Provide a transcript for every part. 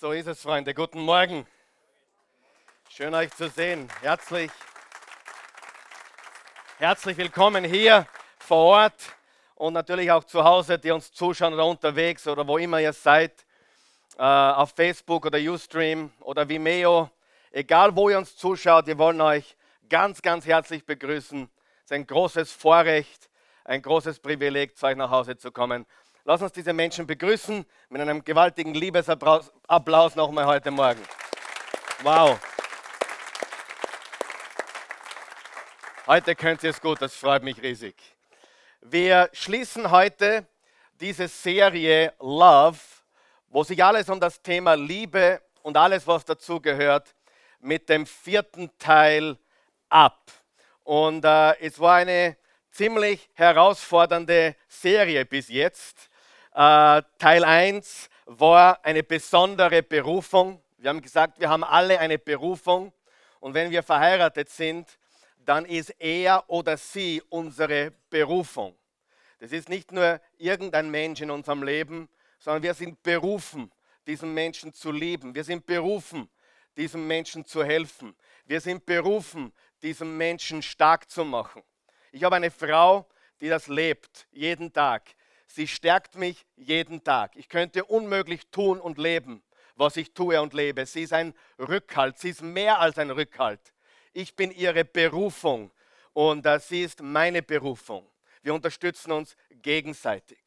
So ist es, Freunde. Guten Morgen. Schön euch zu sehen. Herzlich, herzlich willkommen hier vor Ort und natürlich auch zu Hause, die uns zuschauen oder unterwegs oder wo immer ihr seid, äh, auf Facebook oder Ustream oder Vimeo. Egal, wo ihr uns zuschaut, wir wollen euch ganz, ganz herzlich begrüßen. Es ist ein großes Vorrecht, ein großes Privileg, zu euch nach Hause zu kommen. Lass uns diese Menschen begrüßen mit einem gewaltigen Liebesapplaus nochmal heute Morgen. Wow. Heute könnt ihr es gut, das freut mich riesig. Wir schließen heute diese Serie Love, wo sich alles um das Thema Liebe und alles, was dazugehört, mit dem vierten Teil ab. Und äh, es war eine ziemlich herausfordernde Serie bis jetzt. Äh, Teil 1 war eine besondere Berufung. Wir haben gesagt, wir haben alle eine Berufung. Und wenn wir verheiratet sind, dann ist er oder sie unsere Berufung. Das ist nicht nur irgendein Mensch in unserem Leben, sondern wir sind berufen, diesen Menschen zu lieben. Wir sind berufen, diesem Menschen zu helfen. Wir sind berufen, diesen Menschen stark zu machen. Ich habe eine Frau, die das lebt, jeden Tag. Sie stärkt mich jeden Tag. Ich könnte unmöglich tun und leben, was ich tue und lebe. Sie ist ein Rückhalt. Sie ist mehr als ein Rückhalt. Ich bin ihre Berufung und uh, sie ist meine Berufung. Wir unterstützen uns gegenseitig.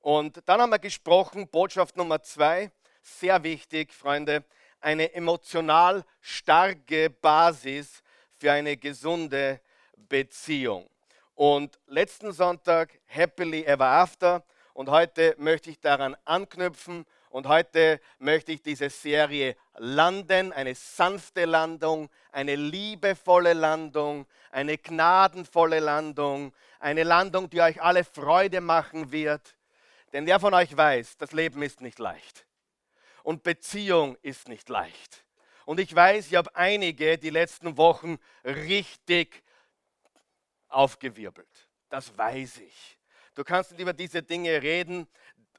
Und dann haben wir gesprochen, Botschaft Nummer zwei, sehr wichtig, Freunde, eine emotional starke Basis für eine gesunde Beziehung. Und letzten Sonntag Happily Ever After. Und heute möchte ich daran anknüpfen. Und heute möchte ich diese Serie landen, eine sanfte Landung, eine liebevolle Landung, eine gnadenvolle Landung, eine Landung, die euch alle Freude machen wird. Denn wer von euch weiß, das Leben ist nicht leicht. Und Beziehung ist nicht leicht. Und ich weiß, ich habe einige die letzten Wochen richtig aufgewirbelt. Das weiß ich. Du kannst über diese Dinge reden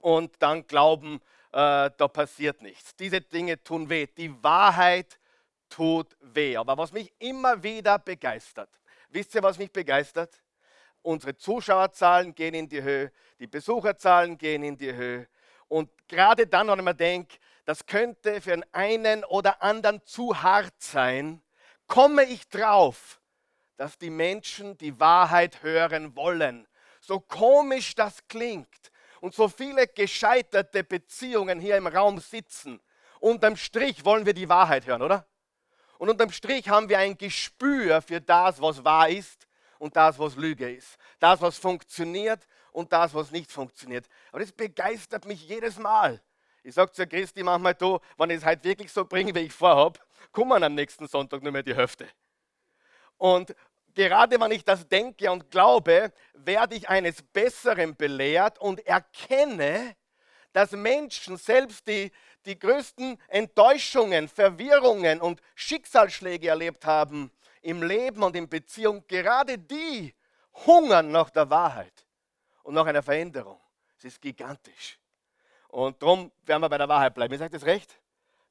und dann glauben, äh, da passiert nichts. Diese Dinge tun weh. Die Wahrheit tut weh. Aber was mich immer wieder begeistert, wisst ihr, was mich begeistert? Unsere Zuschauerzahlen gehen in die Höhe, die Besucherzahlen gehen in die Höhe. Und gerade dann, wenn man denkt, das könnte für einen oder anderen zu hart sein, komme ich drauf, dass die Menschen die Wahrheit hören wollen. So komisch das klingt und so viele gescheiterte Beziehungen hier im Raum sitzen, unterm Strich wollen wir die Wahrheit hören, oder? Und unterm Strich haben wir ein Gespür für das, was wahr ist und das, was Lüge ist. Das, was funktioniert und das, was nicht funktioniert. Aber das begeistert mich jedes Mal. Ich sage zu Christi manchmal, du, wenn ich es halt wirklich so bringe, wie ich vorhabe, kommen am nächsten Sonntag nur mehr die Hälfte. Und gerade wenn ich das denke und glaube, werde ich eines Besseren belehrt und erkenne, dass Menschen selbst die, die größten Enttäuschungen, Verwirrungen und Schicksalsschläge erlebt haben im Leben und in Beziehung, gerade die hungern nach der Wahrheit und nach einer Veränderung. Es ist gigantisch. Und darum werden wir bei der Wahrheit bleiben. Ihr sagt das recht?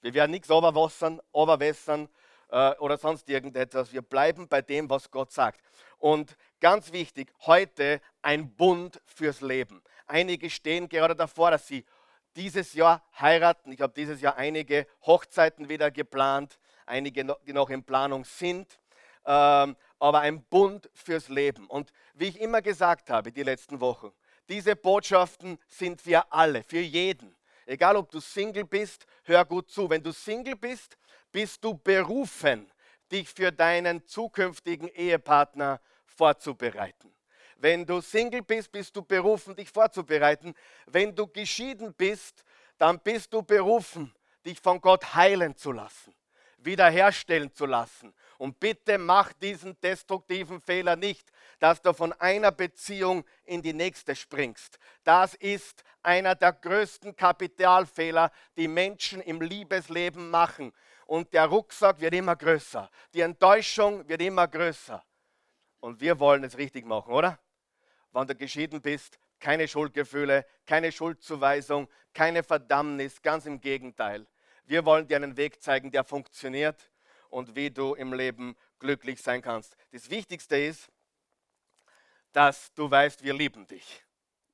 Wir werden nichts overwassern, overwässern, äh, oder sonst irgendetwas. Wir bleiben bei dem, was Gott sagt. Und ganz wichtig, heute ein Bund fürs Leben. Einige stehen gerade davor, dass sie dieses Jahr heiraten. Ich habe dieses Jahr einige Hochzeiten wieder geplant, einige, die noch in Planung sind. Ähm, aber ein Bund fürs Leben. Und wie ich immer gesagt habe, die letzten Wochen, diese Botschaften sind für alle, für jeden. Egal ob du Single bist, hör gut zu. Wenn du Single bist, bist du berufen, dich für deinen zukünftigen Ehepartner vorzubereiten. Wenn du Single bist, bist du berufen, dich vorzubereiten. Wenn du geschieden bist, dann bist du berufen, dich von Gott heilen zu lassen, wiederherstellen zu lassen. Und bitte mach diesen destruktiven Fehler nicht, dass du von einer Beziehung in die nächste springst. Das ist einer der größten Kapitalfehler, die Menschen im Liebesleben machen und der Rucksack wird immer größer. Die Enttäuschung wird immer größer. Und wir wollen es richtig machen, oder? Wenn du geschieden bist, keine Schuldgefühle, keine Schuldzuweisung, keine Verdammnis, ganz im Gegenteil. Wir wollen dir einen Weg zeigen, der funktioniert und wie du im Leben glücklich sein kannst. Das Wichtigste ist, dass du weißt, wir lieben dich.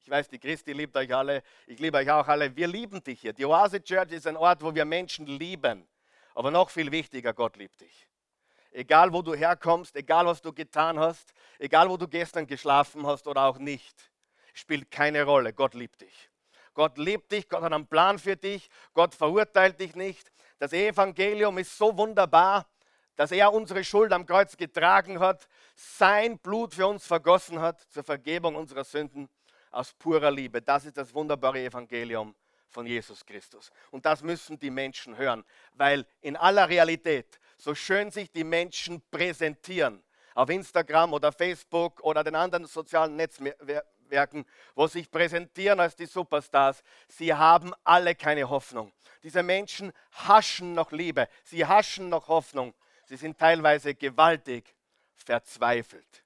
Ich weiß, die Christi liebt euch alle, ich liebe euch auch alle. Wir lieben dich hier. Die Oase Church ist ein Ort, wo wir Menschen lieben. Aber noch viel wichtiger, Gott liebt dich. Egal, wo du herkommst, egal, was du getan hast, egal, wo du gestern geschlafen hast oder auch nicht, spielt keine Rolle. Gott liebt dich. Gott liebt dich, Gott hat einen Plan für dich, Gott verurteilt dich nicht. Das Evangelium ist so wunderbar, dass er unsere Schuld am Kreuz getragen hat, sein Blut für uns vergossen hat zur Vergebung unserer Sünden aus purer Liebe. Das ist das wunderbare Evangelium von Jesus Christus. Und das müssen die Menschen hören, weil in aller Realität, so schön sich die Menschen präsentieren, auf Instagram oder Facebook oder den anderen sozialen Netzwerken, wo sich präsentieren als die Superstars, sie haben alle keine Hoffnung. Diese Menschen haschen noch Liebe, sie haschen noch Hoffnung, sie sind teilweise gewaltig verzweifelt.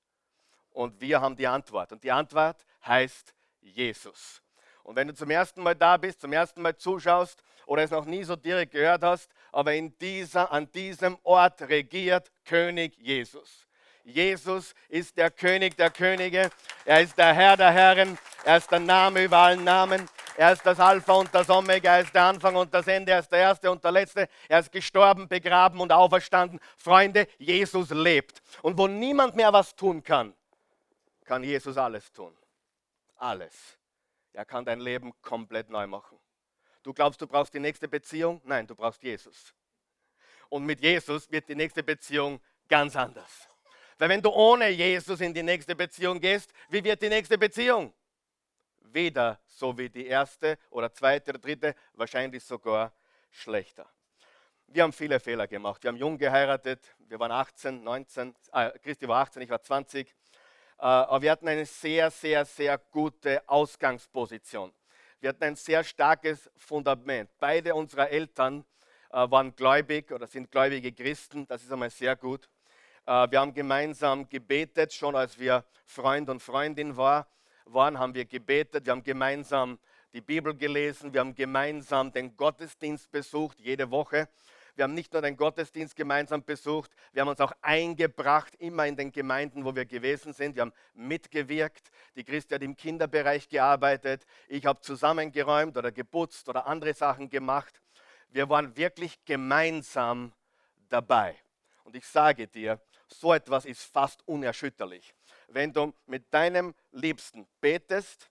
Und wir haben die Antwort. Und die Antwort heißt Jesus. Und wenn du zum ersten Mal da bist, zum ersten Mal zuschaust oder es noch nie so direkt gehört hast, aber in dieser, an diesem Ort regiert König Jesus. Jesus ist der König der Könige, er ist der Herr der Herren, er ist der Name über allen Namen, er ist das Alpha und das Omega, er ist der Anfang und das Ende, er ist der Erste und der Letzte, er ist gestorben, begraben und auferstanden. Freunde, Jesus lebt. Und wo niemand mehr was tun kann, kann Jesus alles tun. Alles. Er kann dein Leben komplett neu machen. Du glaubst, du brauchst die nächste Beziehung? Nein, du brauchst Jesus. Und mit Jesus wird die nächste Beziehung ganz anders. Weil wenn du ohne Jesus in die nächste Beziehung gehst, wie wird die nächste Beziehung? Weder so wie die erste oder zweite oder dritte, wahrscheinlich sogar schlechter. Wir haben viele Fehler gemacht. Wir haben jung geheiratet, wir waren 18, 19, äh, Christi war 18, ich war 20. Äh, aber wir hatten eine sehr, sehr, sehr gute Ausgangsposition. Wir hatten ein sehr starkes Fundament. Beide unserer Eltern äh, waren gläubig oder sind gläubige Christen. Das ist einmal sehr gut. Äh, wir haben gemeinsam gebetet, schon als wir Freund und Freundin war, waren, haben wir gebetet. Wir haben gemeinsam die Bibel gelesen. Wir haben gemeinsam den Gottesdienst besucht, jede Woche. Wir haben nicht nur den Gottesdienst gemeinsam besucht, wir haben uns auch eingebracht, immer in den Gemeinden, wo wir gewesen sind. Wir haben mitgewirkt. Die Christi hat im Kinderbereich gearbeitet. Ich habe zusammengeräumt oder geputzt oder andere Sachen gemacht. Wir waren wirklich gemeinsam dabei. Und ich sage dir, so etwas ist fast unerschütterlich. Wenn du mit deinem Liebsten betest,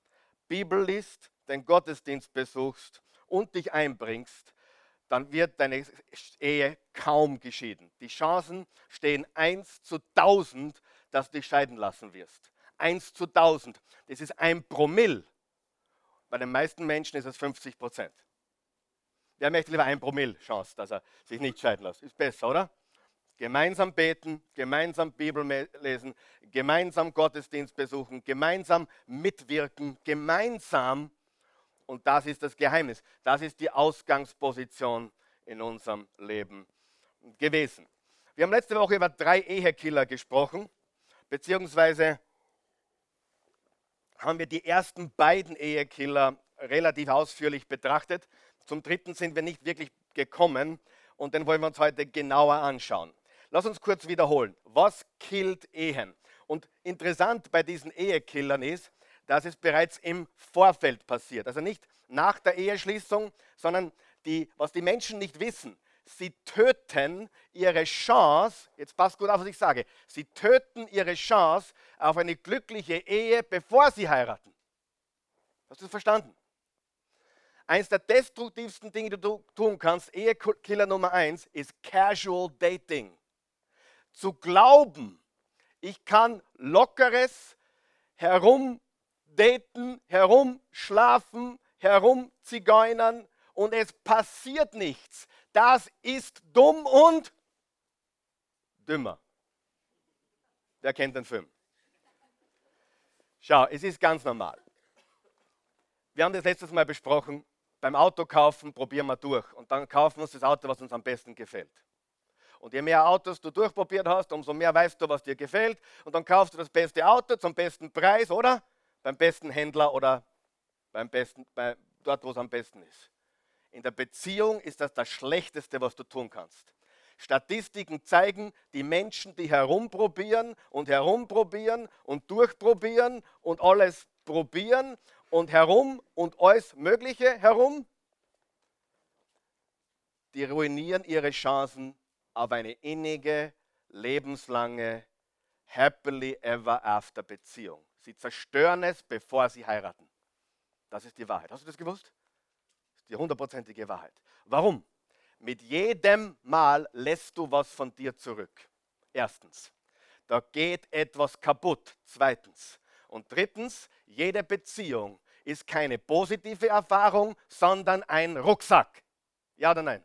Bibel liest, den Gottesdienst besuchst und dich einbringst, dann wird deine Ehe kaum geschieden. Die Chancen stehen 1 zu 1000, dass du dich scheiden lassen wirst. 1 zu 1000. Das ist ein Promille. Bei den meisten Menschen ist es 50 Prozent. Wer möchte lieber ein Promille Chance, dass er sich nicht scheiden lässt? Ist besser, oder? Gemeinsam beten, gemeinsam Bibel lesen, gemeinsam Gottesdienst besuchen, gemeinsam mitwirken, gemeinsam und das ist das Geheimnis. Das ist die Ausgangsposition in unserem Leben gewesen. Wir haben letzte Woche über drei Ehekiller gesprochen, beziehungsweise haben wir die ersten beiden Ehekiller relativ ausführlich betrachtet. Zum dritten sind wir nicht wirklich gekommen und den wollen wir uns heute genauer anschauen. Lass uns kurz wiederholen. Was killt Ehen? Und interessant bei diesen Ehekillern ist, dass es bereits im Vorfeld passiert. Also nicht nach der Eheschließung, sondern die, was die Menschen nicht wissen. Sie töten ihre Chance, jetzt passt gut auf, was ich sage, sie töten ihre Chance auf eine glückliche Ehe, bevor sie heiraten. Hast du das verstanden? Eines der destruktivsten Dinge, die du tun kannst, Ehekiller Nummer eins, ist Casual Dating. Zu glauben, ich kann lockeres, herum daten, herumschlafen, herumzigeunern und es passiert nichts. Das ist dumm und dümmer. Wer kennt den Film? Schau, es ist ganz normal. Wir haben das letztes Mal besprochen. Beim Autokaufen probieren wir durch und dann kaufen wir uns das Auto, was uns am besten gefällt. Und je mehr Autos du durchprobiert hast, umso mehr weißt du, was dir gefällt. Und dann kaufst du das beste Auto zum besten Preis, oder? Beim besten Händler oder beim besten, bei, dort, wo es am besten ist. In der Beziehung ist das das Schlechteste, was du tun kannst. Statistiken zeigen, die Menschen, die herumprobieren und herumprobieren und durchprobieren und alles probieren und herum und alles Mögliche herum, die ruinieren ihre Chancen auf eine innige, lebenslange, happily ever after Beziehung. Sie zerstören es, bevor sie heiraten. Das ist die Wahrheit. Hast du das gewusst? Das ist die hundertprozentige Wahrheit. Warum? Mit jedem Mal lässt du was von dir zurück. Erstens, da geht etwas kaputt. Zweitens. Und drittens, jede Beziehung ist keine positive Erfahrung, sondern ein Rucksack. Ja oder nein?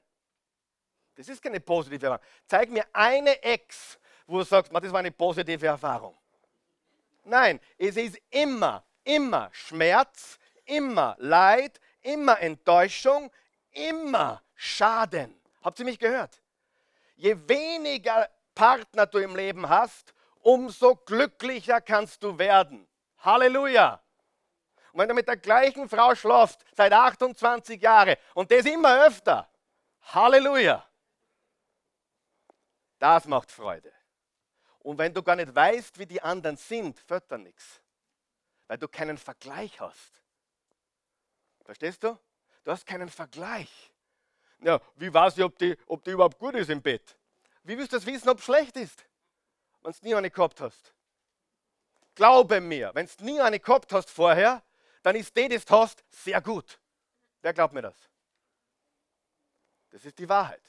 Das ist keine positive Erfahrung. Zeig mir eine Ex, wo du sagst, das war eine positive Erfahrung. Nein, es ist immer, immer Schmerz, immer Leid, immer Enttäuschung, immer Schaden. Habt ihr mich gehört? Je weniger Partner du im Leben hast, umso glücklicher kannst du werden. Halleluja! Und wenn du mit der gleichen Frau schlafst seit 28 Jahren und das immer öfter, Halleluja! Das macht Freude. Und wenn du gar nicht weißt, wie die anderen sind, fällt da nichts. Weil du keinen Vergleich hast. Verstehst du? Du hast keinen Vergleich. Ja, wie weiß ich, ob die, ob die überhaupt gut ist im Bett? Wie willst du das wissen, ob es schlecht ist, wenn du nie eine gehabt hast? Glaube mir, wenn du nie eine gehabt hast vorher, dann ist die, das du hast, sehr gut. Wer glaubt mir das? Das ist die Wahrheit.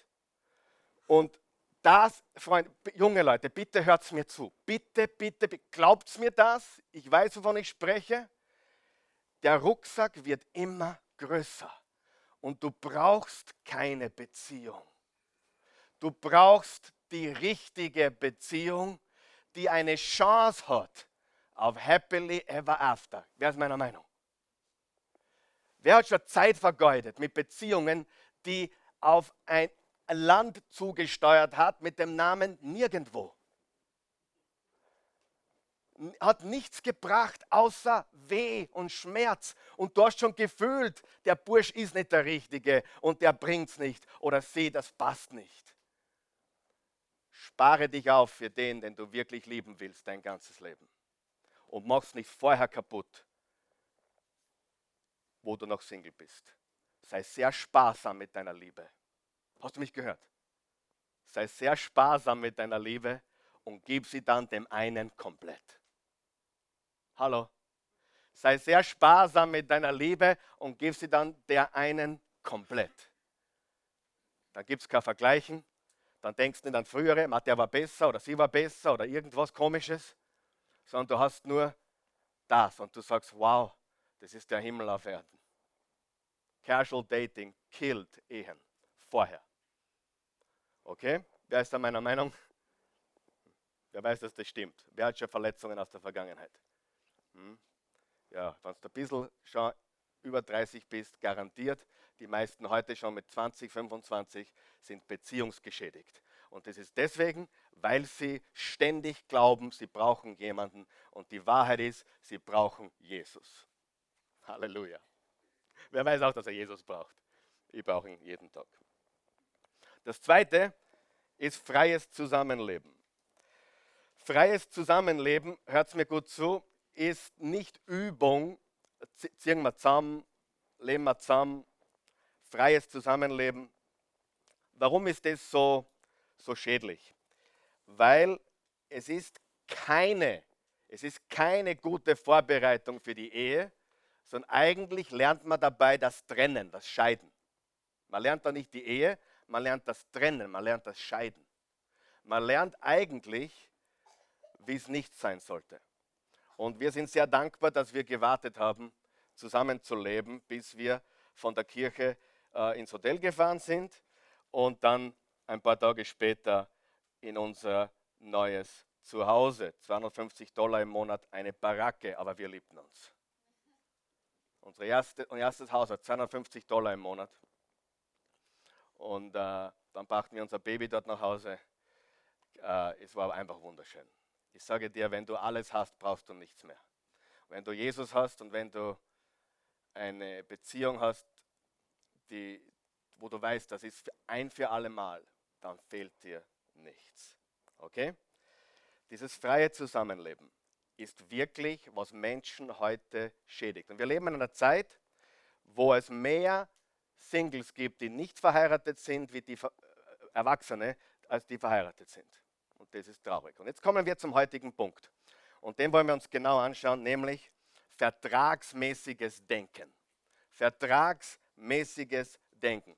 Und das, Freunde, junge Leute, bitte hört es mir zu. Bitte, bitte, glaubt mir das. Ich weiß, wovon ich spreche. Der Rucksack wird immer größer. Und du brauchst keine Beziehung. Du brauchst die richtige Beziehung, die eine Chance hat auf Happily Ever After. Wer ist meiner Meinung? Wer hat schon Zeit vergeudet mit Beziehungen, die auf ein Land zugesteuert hat mit dem Namen Nirgendwo. Hat nichts gebracht außer Weh und Schmerz. Und du hast schon gefühlt, der Bursch ist nicht der Richtige und der bringt es nicht oder sie, das passt nicht. Spare dich auf für den, den du wirklich lieben willst, dein ganzes Leben. Und mach's nicht vorher kaputt, wo du noch Single bist. Sei sehr sparsam mit deiner Liebe. Hast du mich gehört? Sei sehr sparsam mit deiner Liebe und gib sie dann dem einen komplett. Hallo? Sei sehr sparsam mit deiner Liebe und gib sie dann der einen komplett. Dann gibt es kein Vergleichen. Dann denkst du nicht an frühere, der war besser oder sie war besser oder irgendwas komisches, sondern du hast nur das und du sagst, wow, das ist der Himmel auf Erden. Casual Dating killt Ehen vorher. Okay? Wer ist da meiner Meinung? Wer weiß, dass das stimmt? Wer hat schon Verletzungen aus der Vergangenheit? Hm? Ja, wenn du ein bisschen schon über 30 bist, garantiert. Die meisten heute schon mit 20, 25 sind beziehungsgeschädigt. Und das ist deswegen, weil sie ständig glauben, sie brauchen jemanden. Und die Wahrheit ist, sie brauchen Jesus. Halleluja. Wer weiß auch, dass er Jesus braucht? Ich brauche ihn jeden Tag. Das zweite ist freies Zusammenleben. Freies Zusammenleben, hört es mir gut zu, ist nicht Übung, ziehen wir zusammen, leben wir zusammen, freies Zusammenleben. Warum ist das so, so schädlich? Weil es ist keine, es ist keine gute Vorbereitung für die Ehe, sondern eigentlich lernt man dabei das Trennen, das Scheiden. Man lernt da nicht die Ehe, man lernt das Trennen, man lernt das Scheiden. Man lernt eigentlich, wie es nicht sein sollte. Und wir sind sehr dankbar, dass wir gewartet haben, zusammenzuleben, bis wir von der Kirche äh, ins Hotel gefahren sind und dann ein paar Tage später in unser neues Zuhause. 250 Dollar im Monat, eine Baracke, aber wir liebten uns. Unser erste, erstes Haus hat 250 Dollar im Monat. Und äh, dann brachten wir unser Baby dort nach Hause. Äh, es war einfach wunderschön. Ich sage dir, wenn du alles hast, brauchst du nichts mehr. Wenn du Jesus hast und wenn du eine Beziehung hast, die, wo du weißt, das ist ein für alle Mal, dann fehlt dir nichts. Okay? Dieses freie Zusammenleben ist wirklich, was Menschen heute schädigt. Und wir leben in einer Zeit, wo es mehr Singles gibt, die nicht verheiratet sind, wie die äh, Erwachsene, als die verheiratet sind. Und das ist traurig. Und jetzt kommen wir zum heutigen Punkt. Und den wollen wir uns genau anschauen, nämlich vertragsmäßiges Denken. Vertragsmäßiges Denken.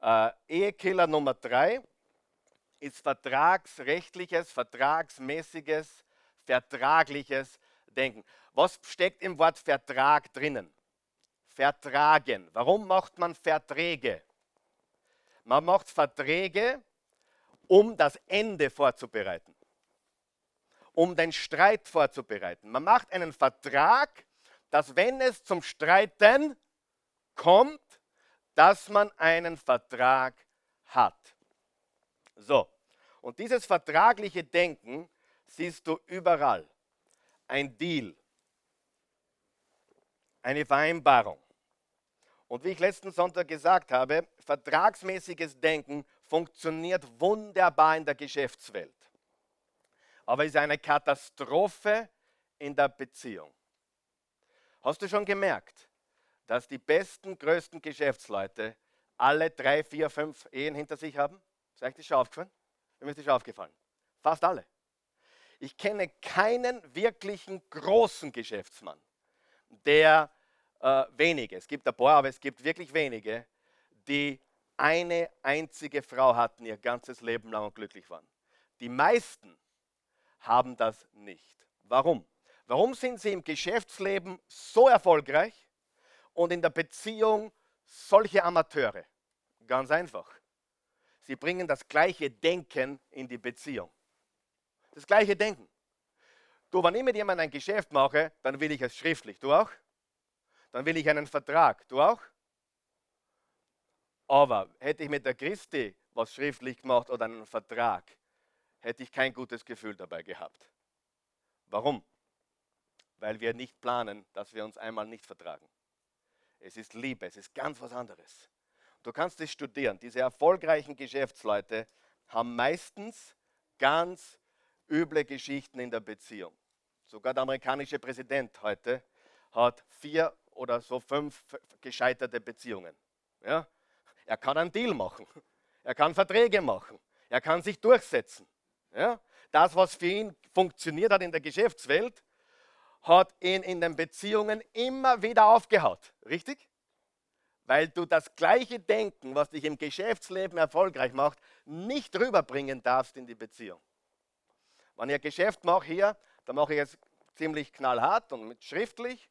Äh, Ehekiller Nummer drei ist vertragsrechtliches, vertragsmäßiges, vertragliches Denken. Was steckt im Wort Vertrag drinnen? Vertragen. Warum macht man Verträge? Man macht Verträge, um das Ende vorzubereiten, um den Streit vorzubereiten. Man macht einen Vertrag, dass wenn es zum Streiten kommt, dass man einen Vertrag hat. So, und dieses vertragliche Denken siehst du überall. Ein Deal, eine Vereinbarung. Und wie ich letzten Sonntag gesagt habe, vertragsmäßiges Denken funktioniert wunderbar in der Geschäftswelt. Aber ist eine Katastrophe in der Beziehung. Hast du schon gemerkt, dass die besten, größten Geschäftsleute alle drei, vier, fünf Ehen hinter sich haben? Ist euch das schon aufgefallen? Mir ist das schon aufgefallen. Fast alle. Ich kenne keinen wirklichen großen Geschäftsmann, der äh, wenige, es gibt ein paar, aber es gibt wirklich wenige, die eine einzige Frau hatten ihr ganzes Leben lang und glücklich waren. Die meisten haben das nicht. Warum? Warum sind sie im Geschäftsleben so erfolgreich und in der Beziehung solche Amateure? Ganz einfach. Sie bringen das gleiche Denken in die Beziehung. Das gleiche Denken. Du, wenn ich mit jemandem ein Geschäft mache, dann will ich es schriftlich. Du auch? Dann will ich einen Vertrag. Du auch? Aber hätte ich mit der Christi was schriftlich gemacht oder einen Vertrag, hätte ich kein gutes Gefühl dabei gehabt. Warum? Weil wir nicht planen, dass wir uns einmal nicht vertragen. Es ist Liebe, es ist ganz was anderes. Du kannst es studieren. Diese erfolgreichen Geschäftsleute haben meistens ganz üble Geschichten in der Beziehung. Sogar der amerikanische Präsident heute hat vier oder so fünf gescheiterte Beziehungen. Ja? Er kann einen Deal machen. Er kann Verträge machen. Er kann sich durchsetzen. Ja? Das, was für ihn funktioniert hat in der Geschäftswelt, hat ihn in den Beziehungen immer wieder aufgehaut. Richtig? Weil du das gleiche Denken, was dich im Geschäftsleben erfolgreich macht, nicht rüberbringen darfst in die Beziehung. Wenn ich ein Geschäft mache hier, dann mache ich es ziemlich knallhart und schriftlich.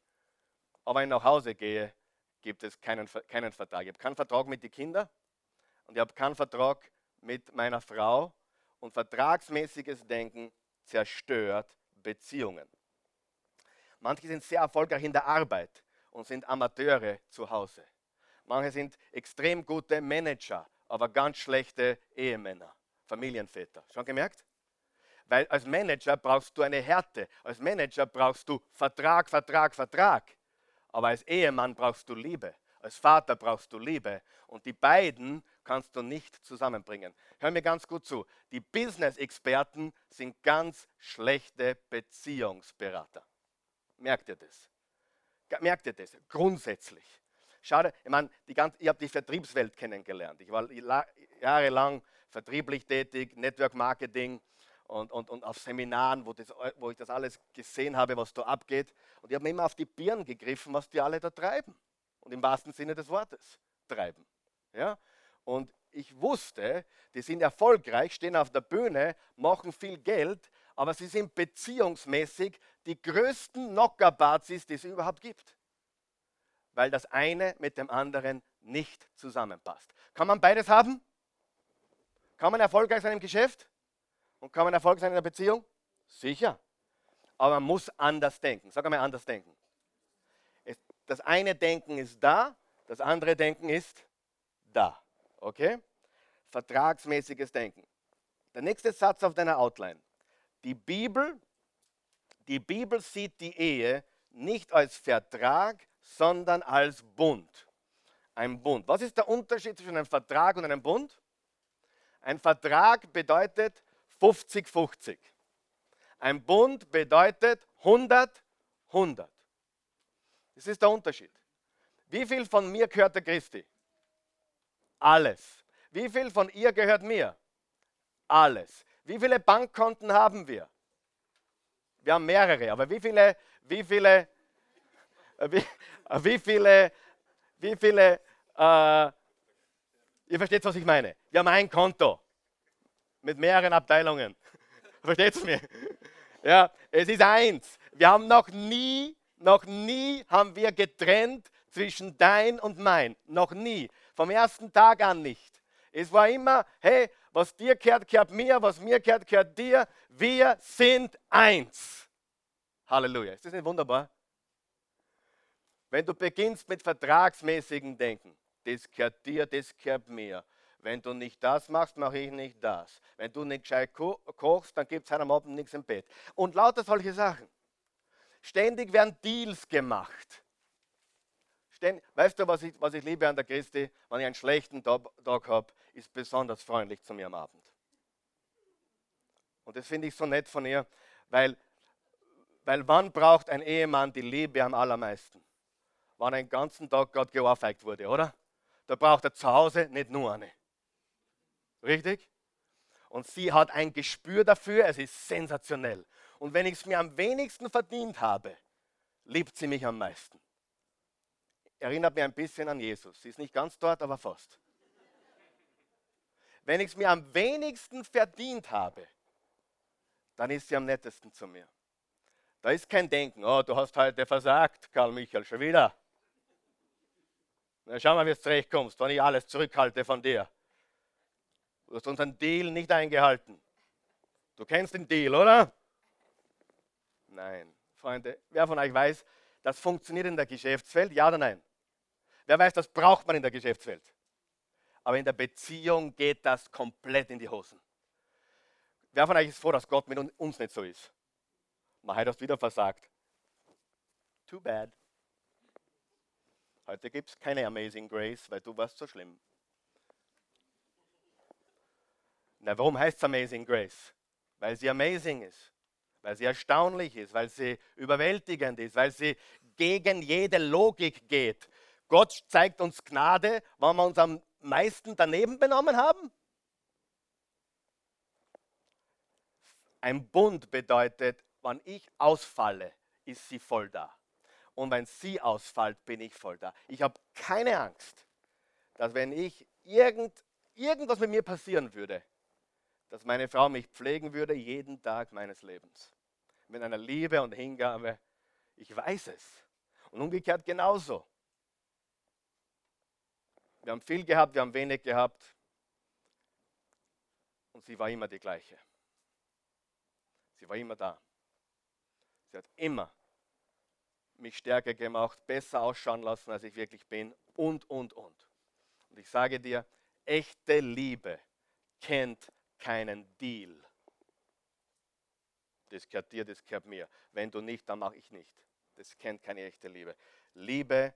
Aber wenn ich nach Hause gehe, gibt es keinen, keinen Vertrag. Ich habe keinen Vertrag mit den Kindern und ich habe keinen Vertrag mit meiner Frau. Und vertragsmäßiges Denken zerstört Beziehungen. Manche sind sehr erfolgreich in der Arbeit und sind Amateure zu Hause. Manche sind extrem gute Manager, aber ganz schlechte Ehemänner, Familienväter. Schon gemerkt? Weil als Manager brauchst du eine Härte. Als Manager brauchst du Vertrag, Vertrag, Vertrag. Aber als Ehemann brauchst du Liebe. Als Vater brauchst du Liebe. Und die beiden kannst du nicht zusammenbringen. Hör mir ganz gut zu. Die Business-Experten sind ganz schlechte Beziehungsberater. Merkt ihr das? Merkt ihr das? Grundsätzlich. Schade, ich meine, die ganze, ich habe die Vertriebswelt kennengelernt. Ich war jahrelang vertrieblich tätig, Network Marketing und, und, und auf Seminaren, wo, das, wo ich das alles gesehen habe, was da abgeht. Und ich habe mir immer auf die Birnen gegriffen, was die alle da treiben. Und im wahrsten Sinne des Wortes treiben. Ja? Und ich wusste, die sind erfolgreich, stehen auf der Bühne, machen viel Geld, aber sie sind beziehungsmäßig die größten Knockerbazis, die es überhaupt gibt. Weil das eine mit dem anderen nicht zusammenpasst. Kann man beides haben? Kann man erfolgreich sein im Geschäft? Und kann man Erfolg sein in der Beziehung? Sicher. Aber man muss anders denken. Sag einmal anders denken. Das eine Denken ist da, das andere Denken ist da. Okay? Vertragsmäßiges Denken. Der nächste Satz auf deiner Outline. Die Bibel, die Bibel sieht die Ehe nicht als Vertrag, sondern als Bund. Ein Bund. Was ist der Unterschied zwischen einem Vertrag und einem Bund? Ein Vertrag bedeutet 50-50. Ein Bund bedeutet 100, 100. Das ist der Unterschied. Wie viel von mir gehört der Christi? Alles. Wie viel von ihr gehört mir? Alles. Wie viele Bankkonten haben wir? Wir haben mehrere, aber wie viele, wie viele, wie, wie viele, wie viele, äh, ihr versteht, was ich meine. Wir haben ein Konto mit mehreren Abteilungen. Versteht ihr mir? Ja, es ist eins. Wir haben noch nie, noch nie haben wir getrennt zwischen dein und mein. Noch nie. Vom ersten Tag an nicht. Es war immer, hey, was dir gehört, gehört mir, was mir gehört, gehört dir. Wir sind eins. Halleluja. Ist das nicht wunderbar? Wenn du beginnst mit vertragsmäßigen Denken, das gehört dir, das gehört mir. Wenn du nicht das machst, mache ich nicht das. Wenn du nicht gescheit ko kochst, dann gibt es am Abend nichts im Bett. Und lauter solche Sachen. Ständig werden Deals gemacht. Ständig, weißt du, was ich, was ich liebe an der Christi? Wenn ich einen schlechten Tag, habe, ist besonders freundlich zu mir am Abend. Und das finde ich so nett von ihr, weil, weil wann braucht ein Ehemann die Liebe am allermeisten? Wann den ganzen Tag gerade geohrfeigt wurde, oder? Da braucht er zu Hause nicht nur eine. Richtig? Und sie hat ein Gespür dafür, es ist sensationell. Und wenn ich es mir am wenigsten verdient habe, liebt sie mich am meisten. Erinnert mir ein bisschen an Jesus. Sie ist nicht ganz dort, aber fast. Wenn ich es mir am wenigsten verdient habe, dann ist sie am nettesten zu mir. Da ist kein Denken, oh, du hast heute versagt, Karl Michael, schon wieder. Na, schau mal, wie du zurechtkommst, wenn ich alles zurückhalte von dir. Du hast unseren Deal nicht eingehalten. Du kennst den Deal, oder? Nein. Freunde, wer von euch weiß, das funktioniert in der Geschäftswelt? Ja oder nein? Wer weiß, das braucht man in der Geschäftswelt? Aber in der Beziehung geht das komplett in die Hosen. Wer von euch ist froh, dass Gott mit uns nicht so ist? Man hat das wieder versagt. Too bad. Heute gibt es keine Amazing Grace, weil du warst so schlimm. Na, warum heißt es Amazing Grace? Weil sie amazing ist, weil sie erstaunlich ist, weil sie überwältigend ist, weil sie gegen jede Logik geht. Gott zeigt uns Gnade, wann wir uns am meisten daneben benommen haben. Ein Bund bedeutet, wenn ich ausfalle, ist sie voll da. Und wenn sie ausfällt, bin ich voll da. Ich habe keine Angst, dass wenn ich irgend, irgendwas mit mir passieren würde, dass meine Frau mich pflegen würde jeden Tag meines Lebens. Mit einer Liebe und Hingabe. Ich weiß es. Und umgekehrt genauso. Wir haben viel gehabt, wir haben wenig gehabt. Und sie war immer die gleiche. Sie war immer da. Sie hat immer mich stärker gemacht, besser ausschauen lassen, als ich wirklich bin und, und, und. Und ich sage dir, echte Liebe kennt keinen Deal. Das gehört dir, das gehört mir. Wenn du nicht, dann mache ich nicht. Das kennt keine echte Liebe. Liebe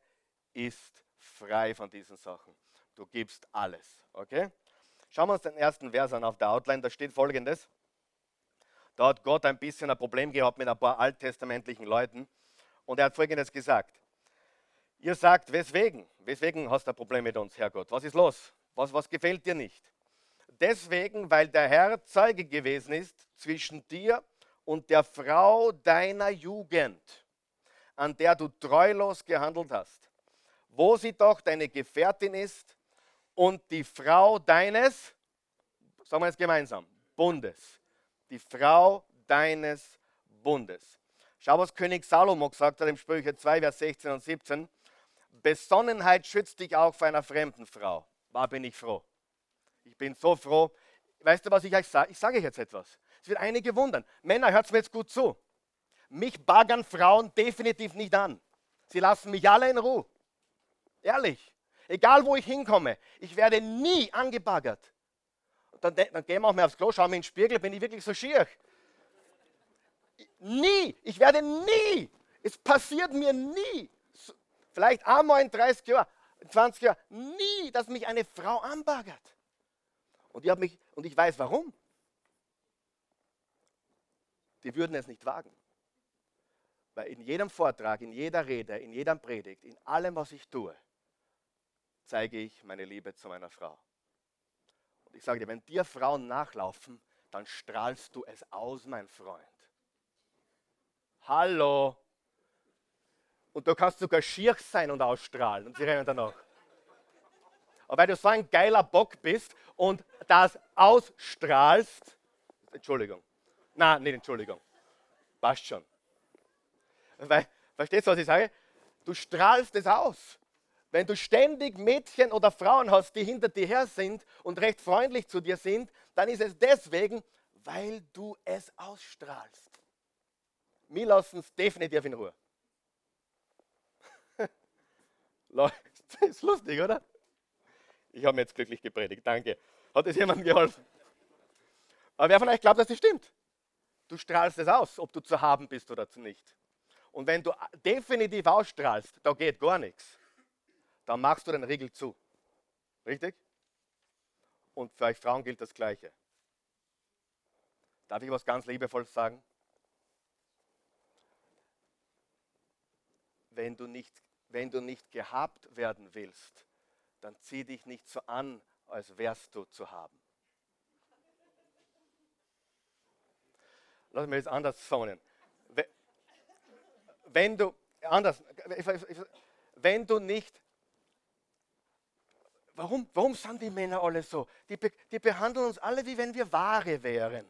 ist frei von diesen Sachen. Du gibst alles. Okay? Schauen wir uns den ersten Vers an auf der Outline. Da steht folgendes. Da hat Gott ein bisschen ein Problem gehabt mit ein paar alttestamentlichen Leuten. Und er hat folgendes gesagt. Ihr sagt, weswegen? Weswegen hast du ein Problem mit uns, Herrgott? Was ist los? Was, was gefällt dir nicht? Deswegen, weil der Herr Zeuge gewesen ist zwischen dir und der Frau deiner Jugend, an der du treulos gehandelt hast, wo sie doch deine Gefährtin ist und die Frau deines, sagen wir jetzt gemeinsam, Bundes. Die Frau deines Bundes. Schau, was König Salomo gesagt hat im Sprüche 2, Vers 16 und 17. Besonnenheit schützt dich auch vor einer fremden Frau. War bin ich froh. Ich bin so froh. Weißt du, was ich euch sage? Ich sage euch jetzt etwas. Es wird einige wundern. Männer, hört mir jetzt gut zu. Mich baggern Frauen definitiv nicht an. Sie lassen mich alle in Ruhe. Ehrlich. Egal, wo ich hinkomme. Ich werde nie angebaggert. Dann, dann gehen wir auch mal aufs Klo, schauen wir in den Spiegel, bin ich wirklich so schier. Nie. Ich werde nie. Es passiert mir nie. Vielleicht einmal in 30 Jahren. in 20 Jahren, nie, dass mich eine Frau anbaggert. Und ich, mich, und ich weiß warum. Die würden es nicht wagen. Weil in jedem Vortrag, in jeder Rede, in jeder Predigt, in allem, was ich tue, zeige ich meine Liebe zu meiner Frau. Und ich sage dir, wenn dir Frauen nachlaufen, dann strahlst du es aus, mein Freund. Hallo. Und du kannst sogar schier sein und ausstrahlen und sie rennen danach. Aber weil du so ein geiler Bock bist und das ausstrahlst, Entschuldigung. Nein, nicht Entschuldigung. Passt schon. Weil, verstehst du, was ich sage? Du strahlst es aus. Wenn du ständig Mädchen oder Frauen hast, die hinter dir her sind und recht freundlich zu dir sind, dann ist es deswegen, weil du es ausstrahlst. Wir lassen es definitiv in Ruhe. Das ist lustig, oder? Ich habe mir jetzt glücklich gepredigt, danke. Hat es jemandem geholfen? Aber wer von euch glaubt, dass das stimmt? Du strahlst es aus, ob du zu haben bist oder nicht. Und wenn du definitiv ausstrahlst, da geht gar nichts dann machst du den Riegel zu. Richtig? Und für euch Frauen gilt das Gleiche. Darf ich was ganz liebevolles sagen? Wenn du nicht, wenn du nicht gehabt werden willst, dann zieh dich nicht so an, als wärst du zu haben. Lass mich jetzt anders sagen. Wenn du, anders, wenn du nicht Warum, warum sind die Männer alle so? Die, die behandeln uns alle, wie wenn wir Ware wären.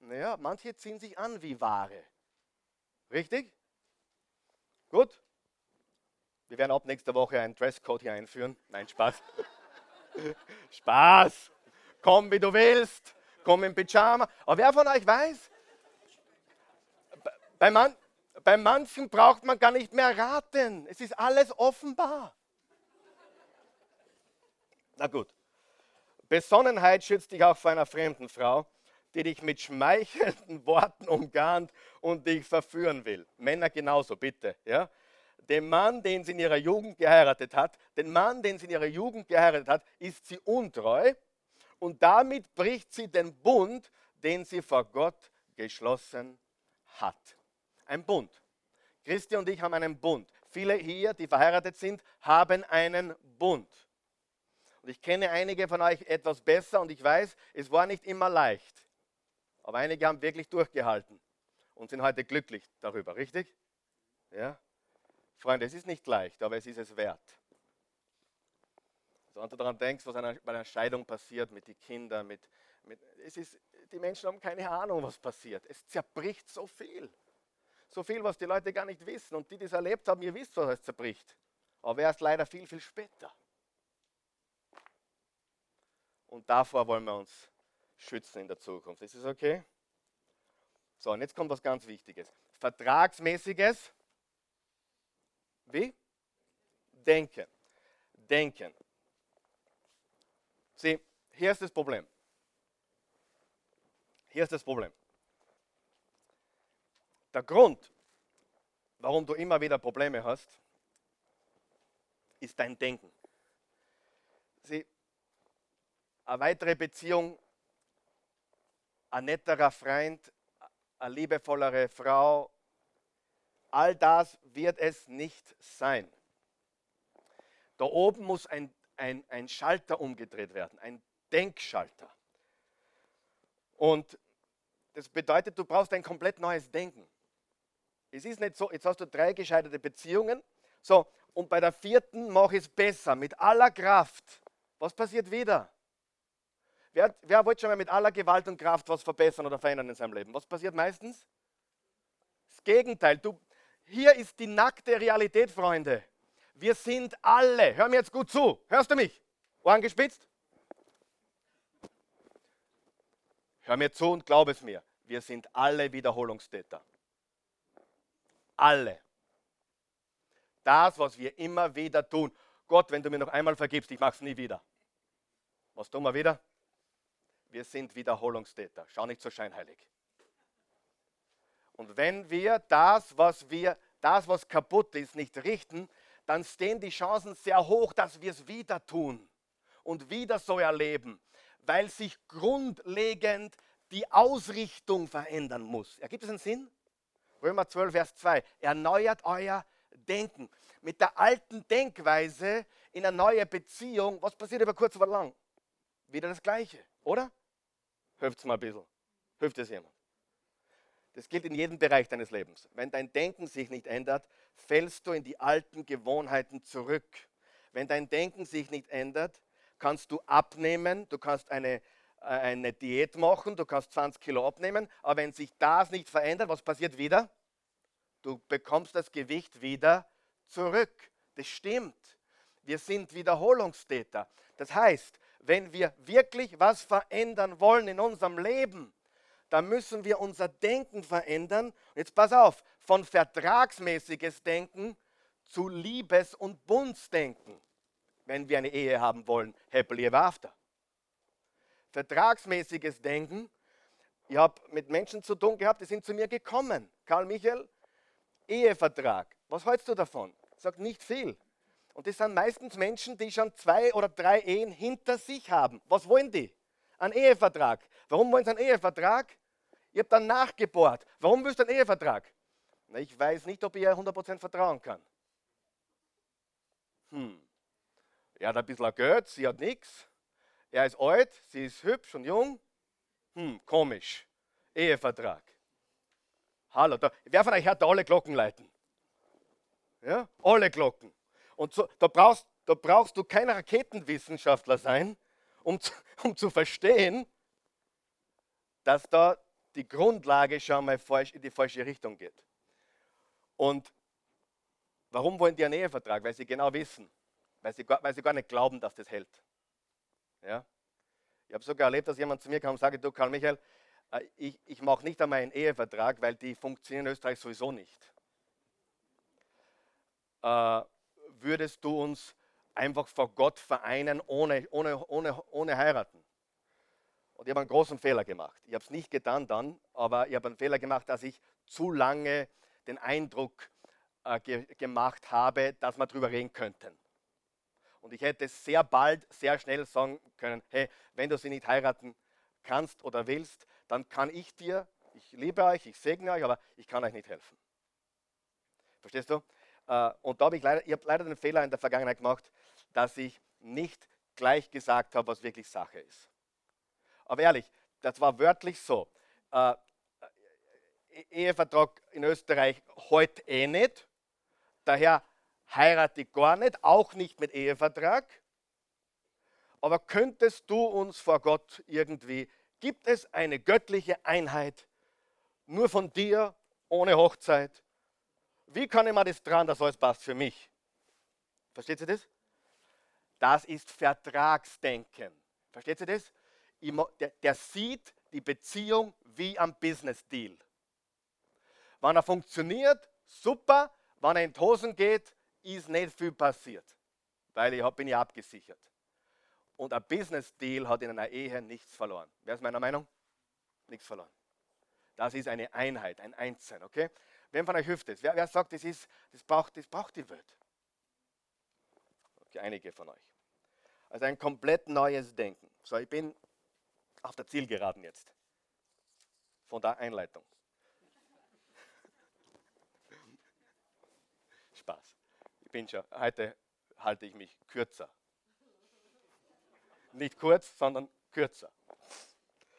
Naja, manche ziehen sich an wie Ware. Richtig? Gut? Wir werden ab nächster Woche einen Dresscode hier einführen. Nein, Spaß. Spaß. Komm, wie du willst. Komm im Pyjama. Aber wer von euch weiß, bei, man, bei manchen braucht man gar nicht mehr raten. Es ist alles offenbar. Na gut. Besonnenheit schützt dich auch vor einer fremden Frau, die dich mit schmeichelnden Worten umgarnt und dich verführen will. Männer genauso, bitte. Ja? Den Mann, den sie in ihrer Jugend geheiratet hat, den Mann, den sie in ihrer Jugend geheiratet hat, ist sie untreu und damit bricht sie den Bund, den sie vor Gott geschlossen hat. Ein Bund. Christi und ich haben einen Bund. Viele hier, die verheiratet sind, haben einen Bund. Und ich kenne einige von euch etwas besser und ich weiß, es war nicht immer leicht. Aber einige haben wirklich durchgehalten und sind heute glücklich darüber, richtig? Ja? Freunde, es ist nicht leicht, aber es ist es wert. So, wenn du daran denkst, was bei einer Scheidung passiert mit den Kindern, mit, mit, es ist, die Menschen haben keine Ahnung, was passiert. Es zerbricht so viel. So viel, was die Leute gar nicht wissen. Und die, die es erlebt haben, ihr wisst, was es zerbricht. Aber erst leider viel, viel später. Und davor wollen wir uns schützen in der Zukunft. Ist es okay? So, und jetzt kommt was ganz Wichtiges. Vertragsmäßiges, wie? Denken. Denken. Sieh, hier ist das Problem. Hier ist das Problem. Der Grund, warum du immer wieder Probleme hast, ist dein Denken. Sieh, eine weitere Beziehung, ein netterer Freund, eine liebevollere Frau, all das wird es nicht sein. Da oben muss ein, ein, ein Schalter umgedreht werden, ein Denkschalter. Und das bedeutet, du brauchst ein komplett neues Denken. Es ist nicht so, jetzt hast du drei gescheiterte Beziehungen, so, und bei der vierten mache ich es besser, mit aller Kraft. Was passiert wieder? Wer, wer wollte schon mal mit aller Gewalt und Kraft was verbessern oder verändern in seinem Leben? Was passiert meistens? Das Gegenteil. Du, hier ist die nackte Realität, Freunde. Wir sind alle, hör mir jetzt gut zu, hörst du mich? Ohren gespitzt? Hör mir zu und glaub es mir, wir sind alle Wiederholungstäter. Alle. Das, was wir immer wieder tun. Gott, wenn du mir noch einmal vergibst, ich mache es nie wieder. Was tun wir wieder? wir sind Wiederholungstäter. Schau nicht so scheinheilig. Und wenn wir das, was wir, das, was kaputt ist, nicht richten, dann stehen die Chancen sehr hoch, dass wir es wieder tun und wieder so erleben, weil sich grundlegend die Ausrichtung verändern muss. Ergibt es einen Sinn? Römer 12, Vers 2. Erneuert euer Denken. Mit der alten Denkweise in eine neue Beziehung, was passiert über kurz oder lang? Wieder das Gleiche, oder? Hüft es mal ein bisschen. Hüft es jemand? Das gilt in jedem Bereich deines Lebens. Wenn dein Denken sich nicht ändert, fällst du in die alten Gewohnheiten zurück. Wenn dein Denken sich nicht ändert, kannst du abnehmen, du kannst eine, äh, eine Diät machen, du kannst 20 Kilo abnehmen, aber wenn sich das nicht verändert, was passiert wieder? Du bekommst das Gewicht wieder zurück. Das stimmt. Wir sind Wiederholungstäter. Das heißt, wenn wir wirklich was verändern wollen in unserem Leben, dann müssen wir unser Denken verändern. Jetzt pass auf, von vertragsmäßiges Denken zu Liebes- und Bundsdenken, wenn wir eine Ehe haben wollen. Happily ever after. Vertragsmäßiges Denken. Ich habe mit Menschen zu tun gehabt, die sind zu mir gekommen. Karl Michael, Ehevertrag. Was hältst du davon? Sagt nicht viel. Und das sind meistens Menschen, die schon zwei oder drei Ehen hinter sich haben. Was wollen die? Ein Ehevertrag. Warum wollen sie einen Ehevertrag? Ich habe dann nachgebohrt. Warum willst du einen Ehevertrag? Na, ich weiß nicht, ob ich ihr 100% vertrauen kann. Hm. Er hat ein bisschen Geld, sie hat nichts. Er ist alt, sie ist hübsch und jung. Hm, komisch. Ehevertrag. Hallo, da, wer von euch hat da alle Glocken leiten? Ja, alle Glocken. Und so, da, brauchst, da brauchst du kein Raketenwissenschaftler sein, um, um zu verstehen, dass da die Grundlage schon mal in die falsche Richtung geht. Und warum wollen die einen Ehevertrag? Weil sie genau wissen, weil sie, weil sie gar nicht glauben, dass das hält. Ja? Ich habe sogar erlebt, dass jemand zu mir kam und sagte, du Karl Michael, äh, ich, ich mache nicht einmal einen Ehevertrag, weil die funktionieren in Österreich sowieso nicht. Äh, würdest du uns einfach vor Gott vereinen ohne, ohne, ohne, ohne heiraten? Und ich habe einen großen Fehler gemacht. Ich habe es nicht getan dann, aber ich habe einen Fehler gemacht, dass ich zu lange den Eindruck äh, ge gemacht habe, dass wir darüber reden könnten. Und ich hätte sehr bald, sehr schnell sagen können, hey, wenn du sie nicht heiraten kannst oder willst, dann kann ich dir, ich liebe euch, ich segne euch, aber ich kann euch nicht helfen. Verstehst du? Äh, und da habe ich leider, ich habe leider den Fehler in der Vergangenheit gemacht, dass ich nicht gleich gesagt habe, was wirklich Sache ist. Aber ehrlich, das war wörtlich so. Äh, äh Ehevertrag in Österreich heute eh nicht. Daher heirate ich gar nicht, auch nicht mit Ehevertrag. Aber könntest du uns vor Gott irgendwie, gibt es eine göttliche Einheit, nur von dir, ohne Hochzeit? Wie kann ich mir das dran, dass alles passt für mich? Versteht ihr das? Das ist Vertragsdenken. Versteht ihr das? Der, sieht die Beziehung wie am Business Deal. Wenn er funktioniert, super. Wenn er in die Hosen geht, ist nicht viel passiert, weil ich bin ja abgesichert. Und ein Business Deal hat in einer Ehe nichts verloren. Wer ist meiner Meinung? Nichts verloren. Das ist eine Einheit, ein Einssein, okay? Wem von euch hilft es? Wer, wer, sagt, das, ist, das, braucht, das braucht die Welt? Okay, einige von euch. Also ein komplett neues Denken. So, ich bin auf der Zielgeraden jetzt. Von der Einleitung. Spaß. Ich bin schon, heute halte ich mich kürzer. Nicht kurz, sondern kürzer.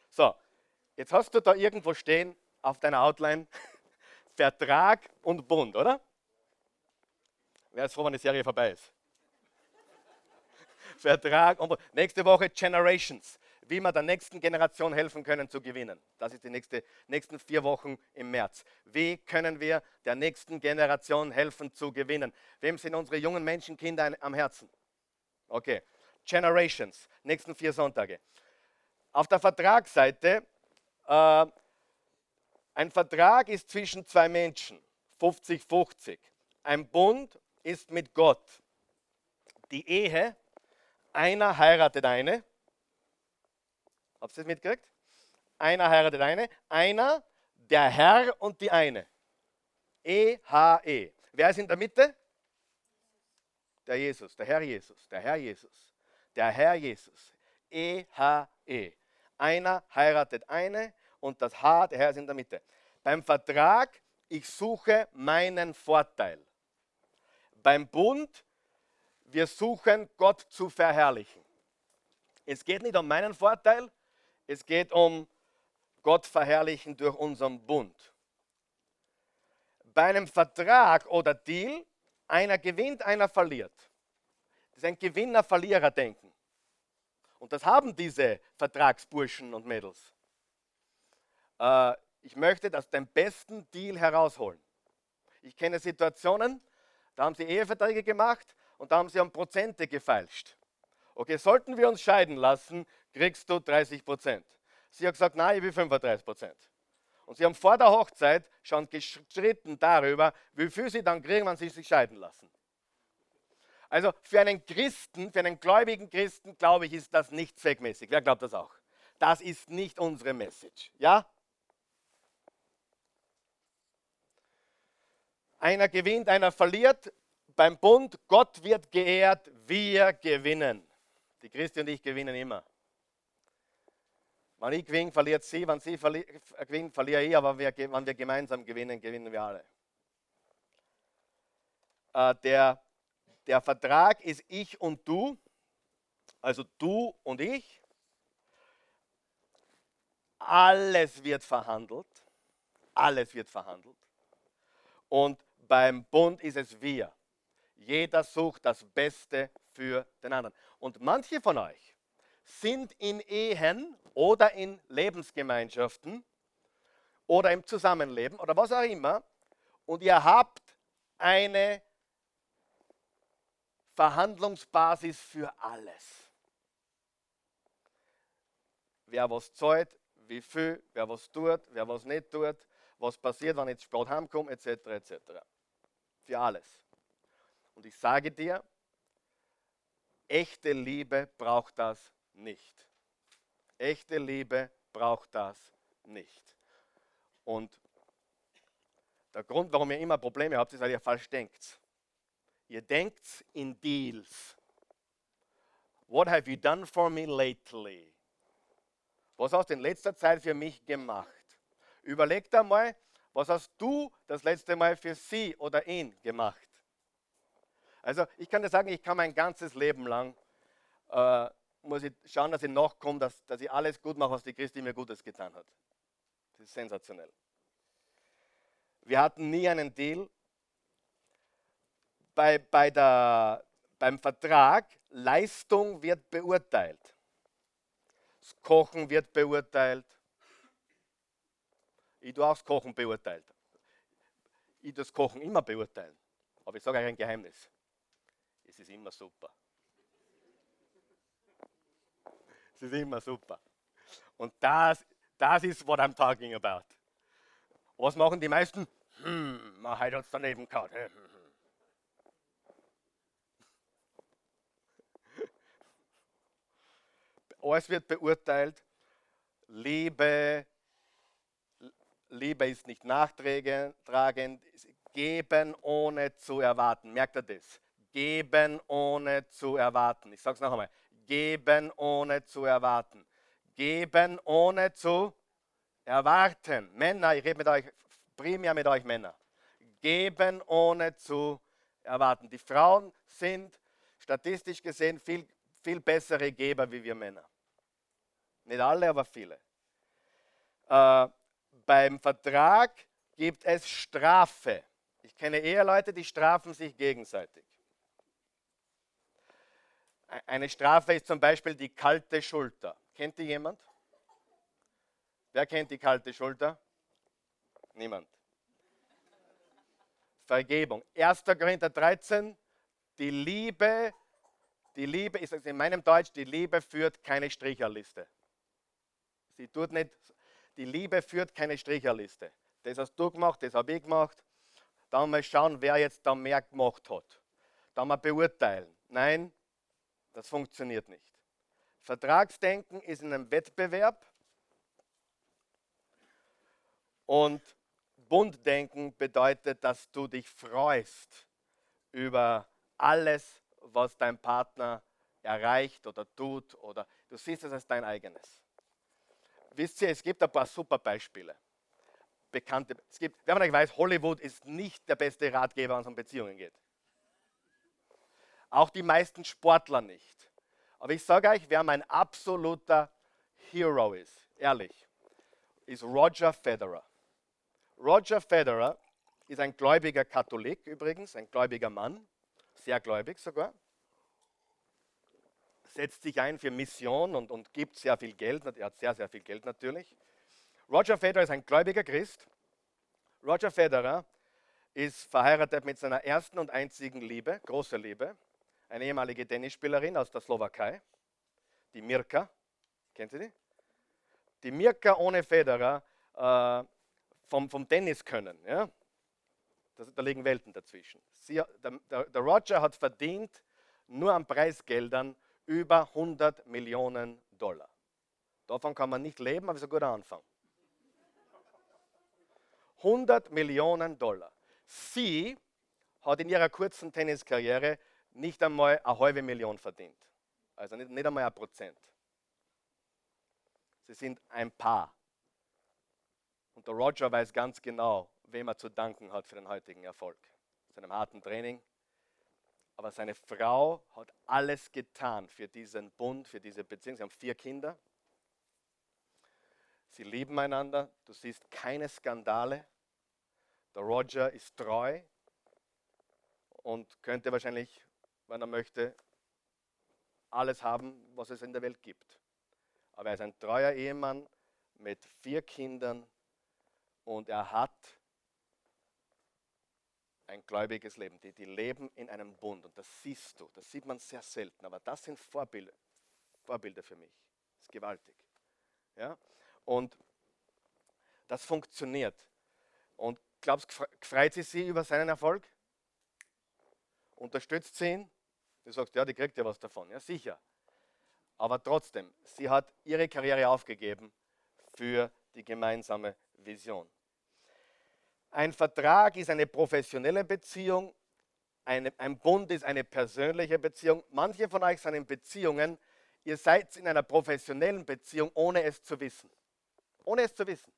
So, jetzt hast du da irgendwo stehen auf deiner Outline Vertrag und Bund, oder? Wer ist froh, wenn die Serie vorbei ist? Vertrag und Bund. Nächste Woche Generations wie wir der nächsten Generation helfen können zu gewinnen. Das ist die nächste, nächsten vier Wochen im März. Wie können wir der nächsten Generation helfen zu gewinnen? Wem sind unsere jungen Menschenkinder am Herzen? Okay, Generations, nächsten vier Sonntage. Auf der Vertragsseite, äh, ein Vertrag ist zwischen zwei Menschen, 50-50. Ein Bund ist mit Gott. Die Ehe, einer heiratet eine, Habt ihr das mitgekriegt? Einer heiratet eine, einer, der Herr und die eine. E-H-E. -E. Wer ist in der Mitte? der Jesus, der Herr Jesus, der Herr Jesus, der Herr Jesus. E-H-E. Einer heiratet eine und das H, der Herr ist in der Mitte. Beim Vertrag, ich suche meinen Vorteil. Beim Bund, wir suchen Gott zu verherrlichen. Es geht nicht um meinen Vorteil, es geht um Gott verherrlichen durch unseren Bund. Bei einem Vertrag oder Deal, einer gewinnt, einer verliert. Das ist ein Gewinner-Verlierer-Denken. Und das haben diese Vertragsburschen und Mädels. Äh, ich möchte das den besten Deal herausholen. Ich kenne Situationen, da haben sie Eheverträge gemacht und da haben sie um Prozente gefeilscht. Okay, sollten wir uns scheiden lassen, kriegst du 30 Prozent. Sie hat gesagt, nein, ich will 35 Prozent. Und sie haben vor der Hochzeit schon gestritten darüber, wie viel sie dann kriegen, wenn sie sich scheiden lassen. Also für einen Christen, für einen gläubigen Christen, glaube ich, ist das nicht zweckmäßig. Wer glaubt das auch? Das ist nicht unsere Message. Ja? Einer gewinnt, einer verliert. Beim Bund, Gott wird geehrt, wir gewinnen. Die Christi und ich gewinnen immer. Wenn ich gewinne, verliert sie, wenn sie verli gewinnt, verliere ich, aber wenn wir gemeinsam gewinnen, gewinnen wir alle. Äh, der, der Vertrag ist ich und du, also du und ich. Alles wird verhandelt. Alles wird verhandelt. Und beim Bund ist es wir. Jeder sucht das Beste für den anderen. Und manche von euch sind in Ehen oder in Lebensgemeinschaften oder im Zusammenleben oder was auch immer und ihr habt eine Verhandlungsbasis für alles. Wer was zahlt, wie viel, wer was tut, wer was nicht tut, was passiert, wenn ich spät heimkomme, etc. etc. Für alles. Und ich sage dir, echte Liebe braucht das nicht. Echte Liebe braucht das nicht. Und der Grund, warum ihr immer Probleme habt, ist, weil ihr falsch denkt. Ihr denkt in Deals. What have you done for me lately? Was hast du in letzter Zeit für mich gemacht? Überlegt einmal, was hast du das letzte Mal für sie oder ihn gemacht? Also ich kann dir sagen, ich kann mein ganzes Leben lang äh, muss ich schauen, dass ich nachkomme, dass, dass ich alles gut mache, was die Christi mir Gutes getan hat. Das ist sensationell. Wir hatten nie einen Deal. Bei, bei der, beim Vertrag, Leistung wird beurteilt. Das Kochen wird beurteilt. Ich tue auch das Kochen beurteilt. Ich tue das Kochen immer beurteilen. Aber ich sage euch ein Geheimnis. Es ist immer super. Es ist immer super. Und das, das ist what I'm talking about. Was machen die meisten? Hm, man hat uns daneben gehauen. Hm, hm, hm. Alles wird beurteilt. Liebe, Liebe ist nicht nachtragend, geben ohne zu erwarten. Merkt ihr das? Geben ohne zu erwarten. Ich sage es noch einmal. Geben ohne zu erwarten. Geben ohne zu erwarten. Männer, ich rede mit euch, primär mit euch Männer. Geben ohne zu erwarten. Die Frauen sind statistisch gesehen viel, viel bessere Geber wie wir Männer. Nicht alle, aber viele. Äh, beim Vertrag gibt es Strafe. Ich kenne Eheleute, die strafen sich gegenseitig. Eine Strafe ist zum Beispiel die kalte Schulter. Kennt die jemand? Wer kennt die kalte Schulter? Niemand. Vergebung. 1. Korinther 13, die Liebe, die Liebe ist in meinem Deutsch, die Liebe führt keine Stricherliste. Sie tut nicht, die Liebe führt keine Stricherliste. Das hast du gemacht, das habe ich gemacht. Dann mal schauen, wer jetzt da mehr gemacht hat. Dann mal beurteilen. Nein, das funktioniert nicht. Vertragsdenken ist in einem Wettbewerb und Bunddenken bedeutet, dass du dich freust über alles, was dein Partner erreicht oder tut oder du siehst es als dein eigenes. Wisst ihr, es gibt ein paar super Beispiele. Bekannte, es gibt, wenn man nicht weiß, Hollywood ist nicht der beste Ratgeber, wenn es um Beziehungen geht. Auch die meisten Sportler nicht. Aber ich sage euch, wer mein absoluter Hero ist, ehrlich, ist Roger Federer. Roger Federer ist ein gläubiger Katholik übrigens, ein gläubiger Mann, sehr gläubig sogar. Setzt sich ein für Mission und, und gibt sehr viel Geld. Er hat sehr, sehr viel Geld natürlich. Roger Federer ist ein gläubiger Christ. Roger Federer ist verheiratet mit seiner ersten und einzigen Liebe, große Liebe, eine ehemalige Tennisspielerin aus der Slowakei, die Mirka. Kennt ihr die? Die Mirka ohne Federer äh, vom, vom Tennis können. Ja? Das, da liegen Welten dazwischen. Sie, der, der, der Roger hat verdient nur an Preisgeldern über 100 Millionen Dollar. Davon kann man nicht leben, aber es ist ein guter Anfang. 100 Millionen Dollar. Sie hat in ihrer kurzen Tenniskarriere nicht einmal eine halbe Million verdient. Also nicht, nicht einmal ein Prozent. Sie sind ein Paar. Und der Roger weiß ganz genau, wem er zu danken hat für den heutigen Erfolg. Seinem harten Training. Aber seine Frau hat alles getan für diesen Bund, für diese Beziehung. Sie haben vier Kinder. Sie lieben einander. Du siehst keine Skandale. Der Roger ist treu und könnte wahrscheinlich, wenn er möchte, alles haben, was es in der Welt gibt. Aber er ist ein treuer Ehemann mit vier Kindern und er hat ein gläubiges Leben. Die, die leben in einem Bund und das siehst du. Das sieht man sehr selten, aber das sind Vorbilder, Vorbilder für mich. Das ist gewaltig. Ja? Und das funktioniert. Und glaubst du, freut sie sich über seinen Erfolg? Unterstützt sie ihn? Du sagst, ja, die kriegt ja was davon. Ja, sicher. Aber trotzdem, sie hat ihre Karriere aufgegeben für die gemeinsame Vision. Ein Vertrag ist eine professionelle Beziehung, eine, ein Bund ist eine persönliche Beziehung. Manche von euch sind in Beziehungen, ihr seid in einer professionellen Beziehung, ohne es zu wissen. Ohne es zu wissen.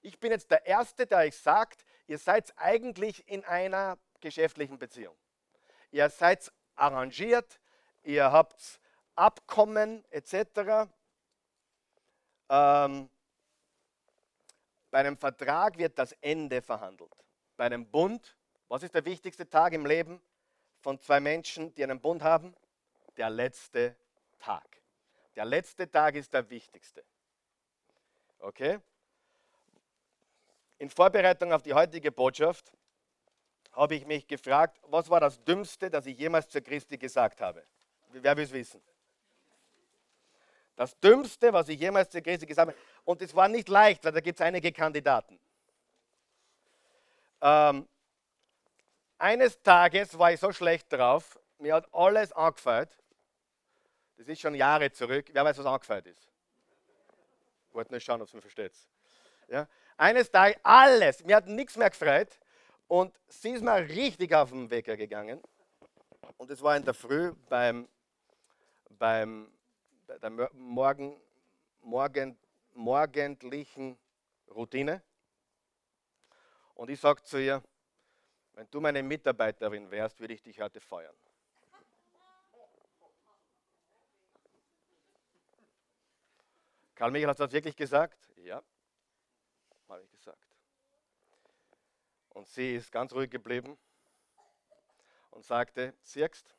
Ich bin jetzt der Erste, der euch sagt, ihr seid eigentlich in einer geschäftlichen Beziehung. Ihr seid arrangiert, ihr habt Abkommen etc. Ähm, bei einem Vertrag wird das Ende verhandelt. Bei einem Bund, was ist der wichtigste Tag im Leben von zwei Menschen, die einen Bund haben? Der letzte Tag. Der letzte Tag ist der wichtigste. Okay? In Vorbereitung auf die heutige Botschaft habe ich mich gefragt, was war das Dümmste, das ich jemals zur Christi gesagt habe? Wer will es wissen? Das Dümmste, was ich jemals zur Christi gesagt habe. Und es war nicht leicht, weil da gibt es einige Kandidaten. Ähm, eines Tages war ich so schlecht drauf, mir hat alles angefallen. Das ist schon Jahre zurück. Wer weiß, was angefallen ist? Ich wollte nur schauen, ob es mir versteht. Ja? Eines Tages alles, mir hat nichts mehr gefreut. Und sie ist mal richtig auf den Wecker gegangen. Und es war in der Früh beim, beim der Morgen, Morgen, morgendlichen Routine. Und ich sage zu ihr, wenn du meine Mitarbeiterin wärst, würde ich dich heute feuern. Karl Michael hat das wirklich gesagt? Ja, habe ich gesagt. Und sie ist ganz ruhig geblieben und sagte, siehst,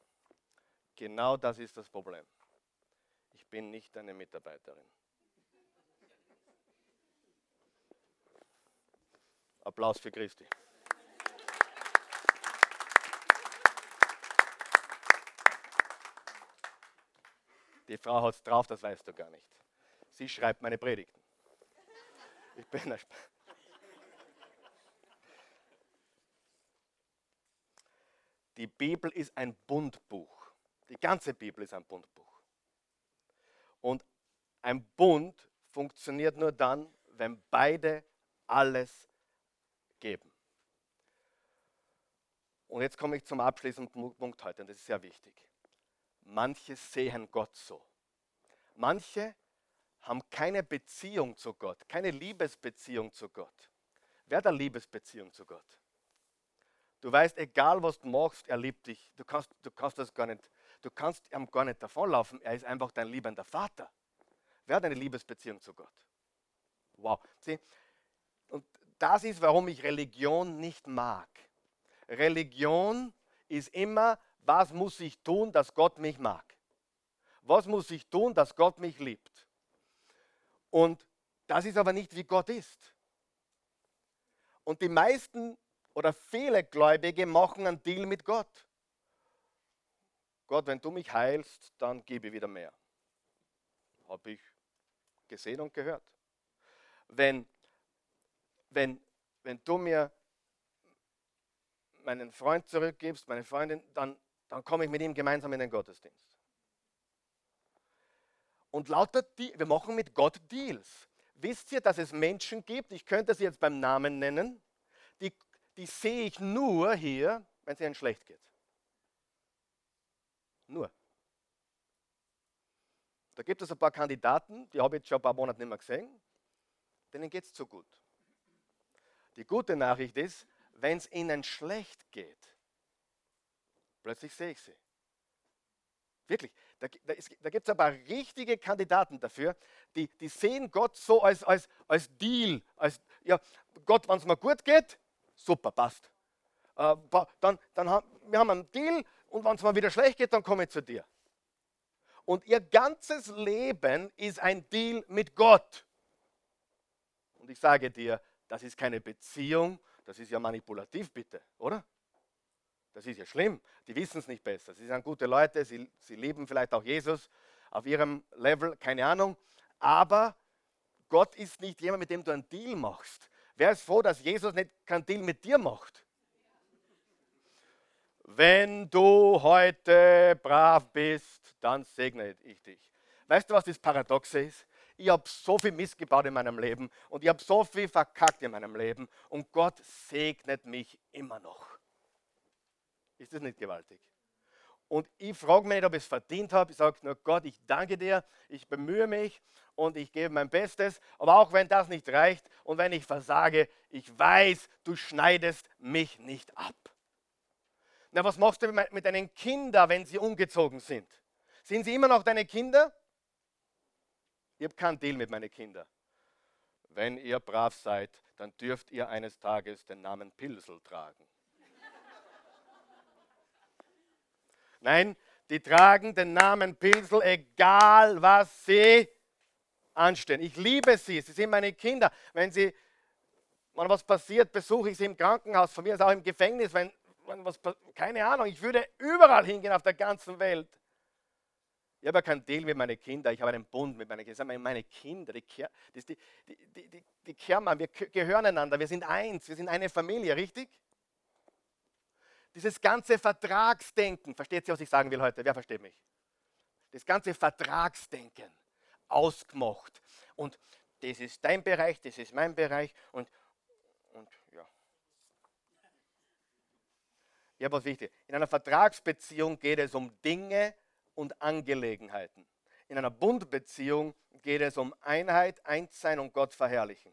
genau das ist das Problem. Ich bin nicht deine Mitarbeiterin. Applaus für Christi. Die Frau hat es drauf, das weißt du gar nicht. Sie schreibt meine Predigten. Ich bin ein Die Bibel ist ein Bundbuch. Die ganze Bibel ist ein Bundbuch. Und ein Bund funktioniert nur dann, wenn beide alles geben. Und jetzt komme ich zum abschließenden Punkt heute, und das ist sehr wichtig. Manche sehen Gott so. Manche haben keine Beziehung zu Gott, keine Liebesbeziehung zu Gott. Wer hat eine Liebesbeziehung zu Gott? Du weißt, egal was du machst, er liebt dich. Du kannst, du kannst das gar nicht, du kannst ihm gar nicht davonlaufen. Er ist einfach dein liebender Vater. Wer hat eine Liebesbeziehung zu Gott? Wow. Sieh, und das ist, warum ich Religion nicht mag. Religion ist immer, was muss ich tun, dass Gott mich mag? Was muss ich tun, dass Gott mich liebt? Und das ist aber nicht, wie Gott ist. Und die meisten oder viele Gläubige machen einen Deal mit Gott. Gott, wenn du mich heilst, dann gebe ich wieder mehr. Habe ich gesehen und gehört. Wenn, wenn, wenn du mir meinen Freund zurückgibst, meine Freundin, dann, dann komme ich mit ihm gemeinsam in den Gottesdienst. Und lauter, wir machen mit Gott Deals. Wisst ihr, dass es Menschen gibt, ich könnte sie jetzt beim Namen nennen, die die sehe ich nur hier, wenn es ihnen schlecht geht. Nur. Da gibt es ein paar Kandidaten, die habe ich jetzt schon ein paar Monate nicht mehr gesehen, denen geht es zu gut. Die gute Nachricht ist, wenn es ihnen schlecht geht, plötzlich sehe ich sie. Wirklich, da, da, da gibt es paar richtige Kandidaten dafür, die, die sehen Gott so als, als, als Deal, als ja, Gott, wenn es mir gut geht, Super, passt. Äh, dann, dann haben, wir haben einen Deal und wenn es mal wieder schlecht geht, dann komme ich zu dir. Und ihr ganzes Leben ist ein Deal mit Gott. Und ich sage dir, das ist keine Beziehung, das ist ja manipulativ, bitte, oder? Das ist ja schlimm. Die wissen es nicht besser. Sie sind gute Leute, sie, sie lieben vielleicht auch Jesus auf ihrem Level, keine Ahnung. Aber Gott ist nicht jemand, mit dem du einen Deal machst. Wer ist froh, dass Jesus nicht keinen Deal mit dir macht? Wenn du heute brav bist, dann segne ich dich. Weißt du, was das Paradoxe ist? Ich habe so viel Mist gebaut in meinem Leben und ich habe so viel verkackt in meinem Leben und Gott segnet mich immer noch. Ist das nicht gewaltig? Und ich frage mich nicht, ob ich es verdient habe. Ich sage nur, Gott, ich danke dir, ich bemühe mich und ich gebe mein Bestes. Aber auch wenn das nicht reicht und wenn ich versage, ich weiß, du schneidest mich nicht ab. Na, was machst du mit deinen Kindern, wenn sie umgezogen sind? Sind sie immer noch deine Kinder? Ich habe keinen Deal mit meinen Kindern. Wenn ihr brav seid, dann dürft ihr eines Tages den Namen Pilsel tragen. Nein, die tragen den Namen Pinsel, egal was sie anstellen. Ich liebe sie, sie sind meine Kinder. Wenn sie, wenn was passiert, besuche ich sie im Krankenhaus, von mir ist auch im Gefängnis, wenn, wenn was, keine Ahnung, ich würde überall hingehen auf der ganzen Welt. Ich habe ja keinen Deal mit meinen Kindern, ich habe einen Bund mit meinen Kindern. Das meine Kinder, die, die, die, die, die, die Kermann, wir gehören einander, wir sind eins, wir sind eine Familie, richtig? Dieses ganze Vertragsdenken, versteht ihr, was ich sagen will heute? Wer versteht mich? Das ganze Vertragsdenken, ausgemacht. Und das ist dein Bereich, das ist mein Bereich und, und ja. Ja, was wichtig. In einer Vertragsbeziehung geht es um Dinge und Angelegenheiten. In einer Bundbeziehung geht es um Einheit, Einssein und Gott verherrlichen.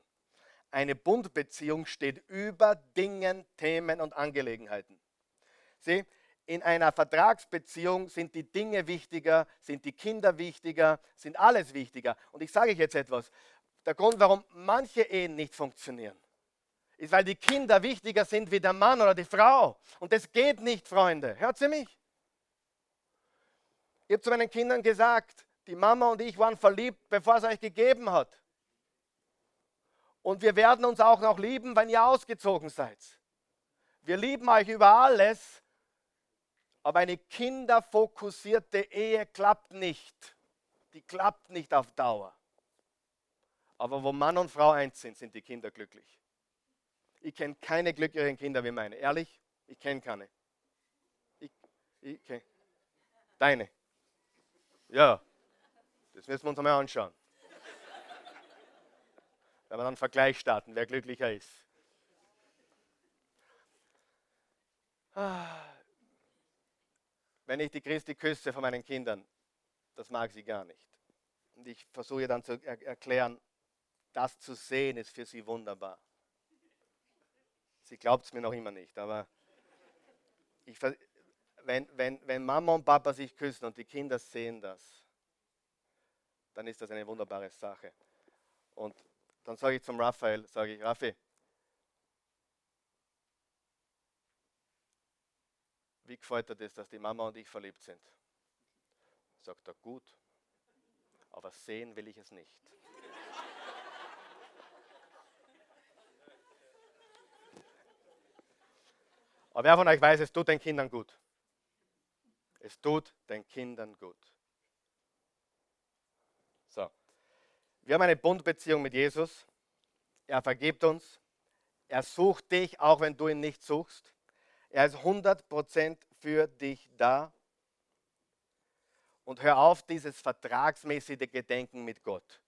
Eine Bundbeziehung steht über Dingen, Themen und Angelegenheiten. Sieh, in einer Vertragsbeziehung sind die Dinge wichtiger, sind die Kinder wichtiger, sind alles wichtiger. Und ich sage euch jetzt etwas. Der Grund, warum manche Ehen nicht funktionieren, ist, weil die Kinder wichtiger sind wie der Mann oder die Frau. Und das geht nicht, Freunde. Hört sie mich? Ich habe zu meinen Kindern gesagt, die Mama und ich waren verliebt, bevor es euch gegeben hat. Und wir werden uns auch noch lieben, wenn ihr ausgezogen seid. Wir lieben euch über alles, aber eine kinderfokussierte Ehe klappt nicht. Die klappt nicht auf Dauer. Aber wo Mann und Frau eins sind, sind die Kinder glücklich. Ich kenne keine glücklicheren Kinder wie meine. Ehrlich, ich kenne keine. Ich, ich kenn. Deine. Ja, das müssen wir uns einmal anschauen. Wenn wir dann einen Vergleich starten, wer glücklicher ist. Ah. Wenn ich die Christi küsse von meinen Kindern, das mag sie gar nicht. Und ich versuche dann zu er erklären, das zu sehen ist für sie wunderbar. Sie glaubt es mir noch immer nicht, aber ich, wenn, wenn, wenn Mama und Papa sich küssen und die Kinder sehen das, dann ist das eine wunderbare Sache. Und dann sage ich zum Raphael, sage ich, Raffi, wie gefällt dir das, dass die Mama und ich verliebt sind? Sagt er, gut, aber sehen will ich es nicht. Aber wer von euch weiß, es tut den Kindern gut. Es tut den Kindern gut. So. Wir haben eine Bundbeziehung mit Jesus. Er vergibt uns. Er sucht dich, auch wenn du ihn nicht suchst. Er ist 100% für dich da. Und hör auf dieses vertragsmäßige Gedenken mit Gott.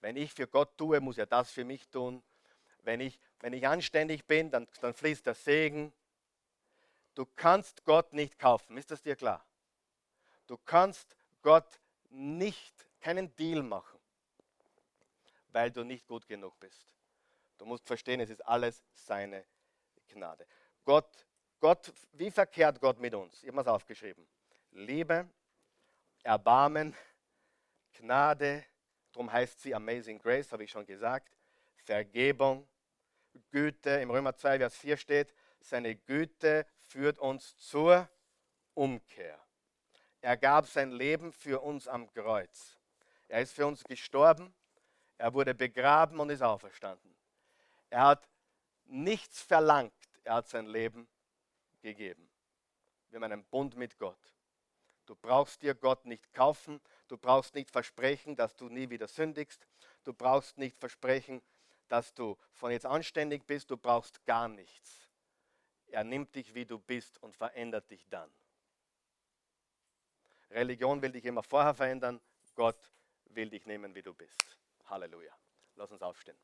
Wenn ich für Gott tue, muss er das für mich tun. Wenn ich, wenn ich anständig bin, dann, dann fließt der Segen. Du kannst Gott nicht kaufen, ist das dir klar? Du kannst Gott nicht, keinen Deal machen, weil du nicht gut genug bist. Du musst verstehen, es ist alles seine Gnade. Gott, Gott, wie verkehrt Gott mit uns? Ich habe es aufgeschrieben. Liebe, Erbarmen, Gnade, darum heißt sie Amazing Grace, habe ich schon gesagt, Vergebung, Güte. Im Römer 2, Vers 4 steht, seine Güte führt uns zur Umkehr. Er gab sein Leben für uns am Kreuz. Er ist für uns gestorben, er wurde begraben und ist auferstanden. Er hat nichts verlangt, er hat sein Leben gegeben. Wir haben einen Bund mit Gott. Du brauchst dir Gott nicht kaufen, du brauchst nicht versprechen, dass du nie wieder sündigst, du brauchst nicht versprechen, dass du von jetzt anständig bist, du brauchst gar nichts. Er nimmt dich, wie du bist und verändert dich dann. Religion will dich immer vorher verändern, Gott will dich nehmen, wie du bist. Halleluja. Lass uns aufstehen.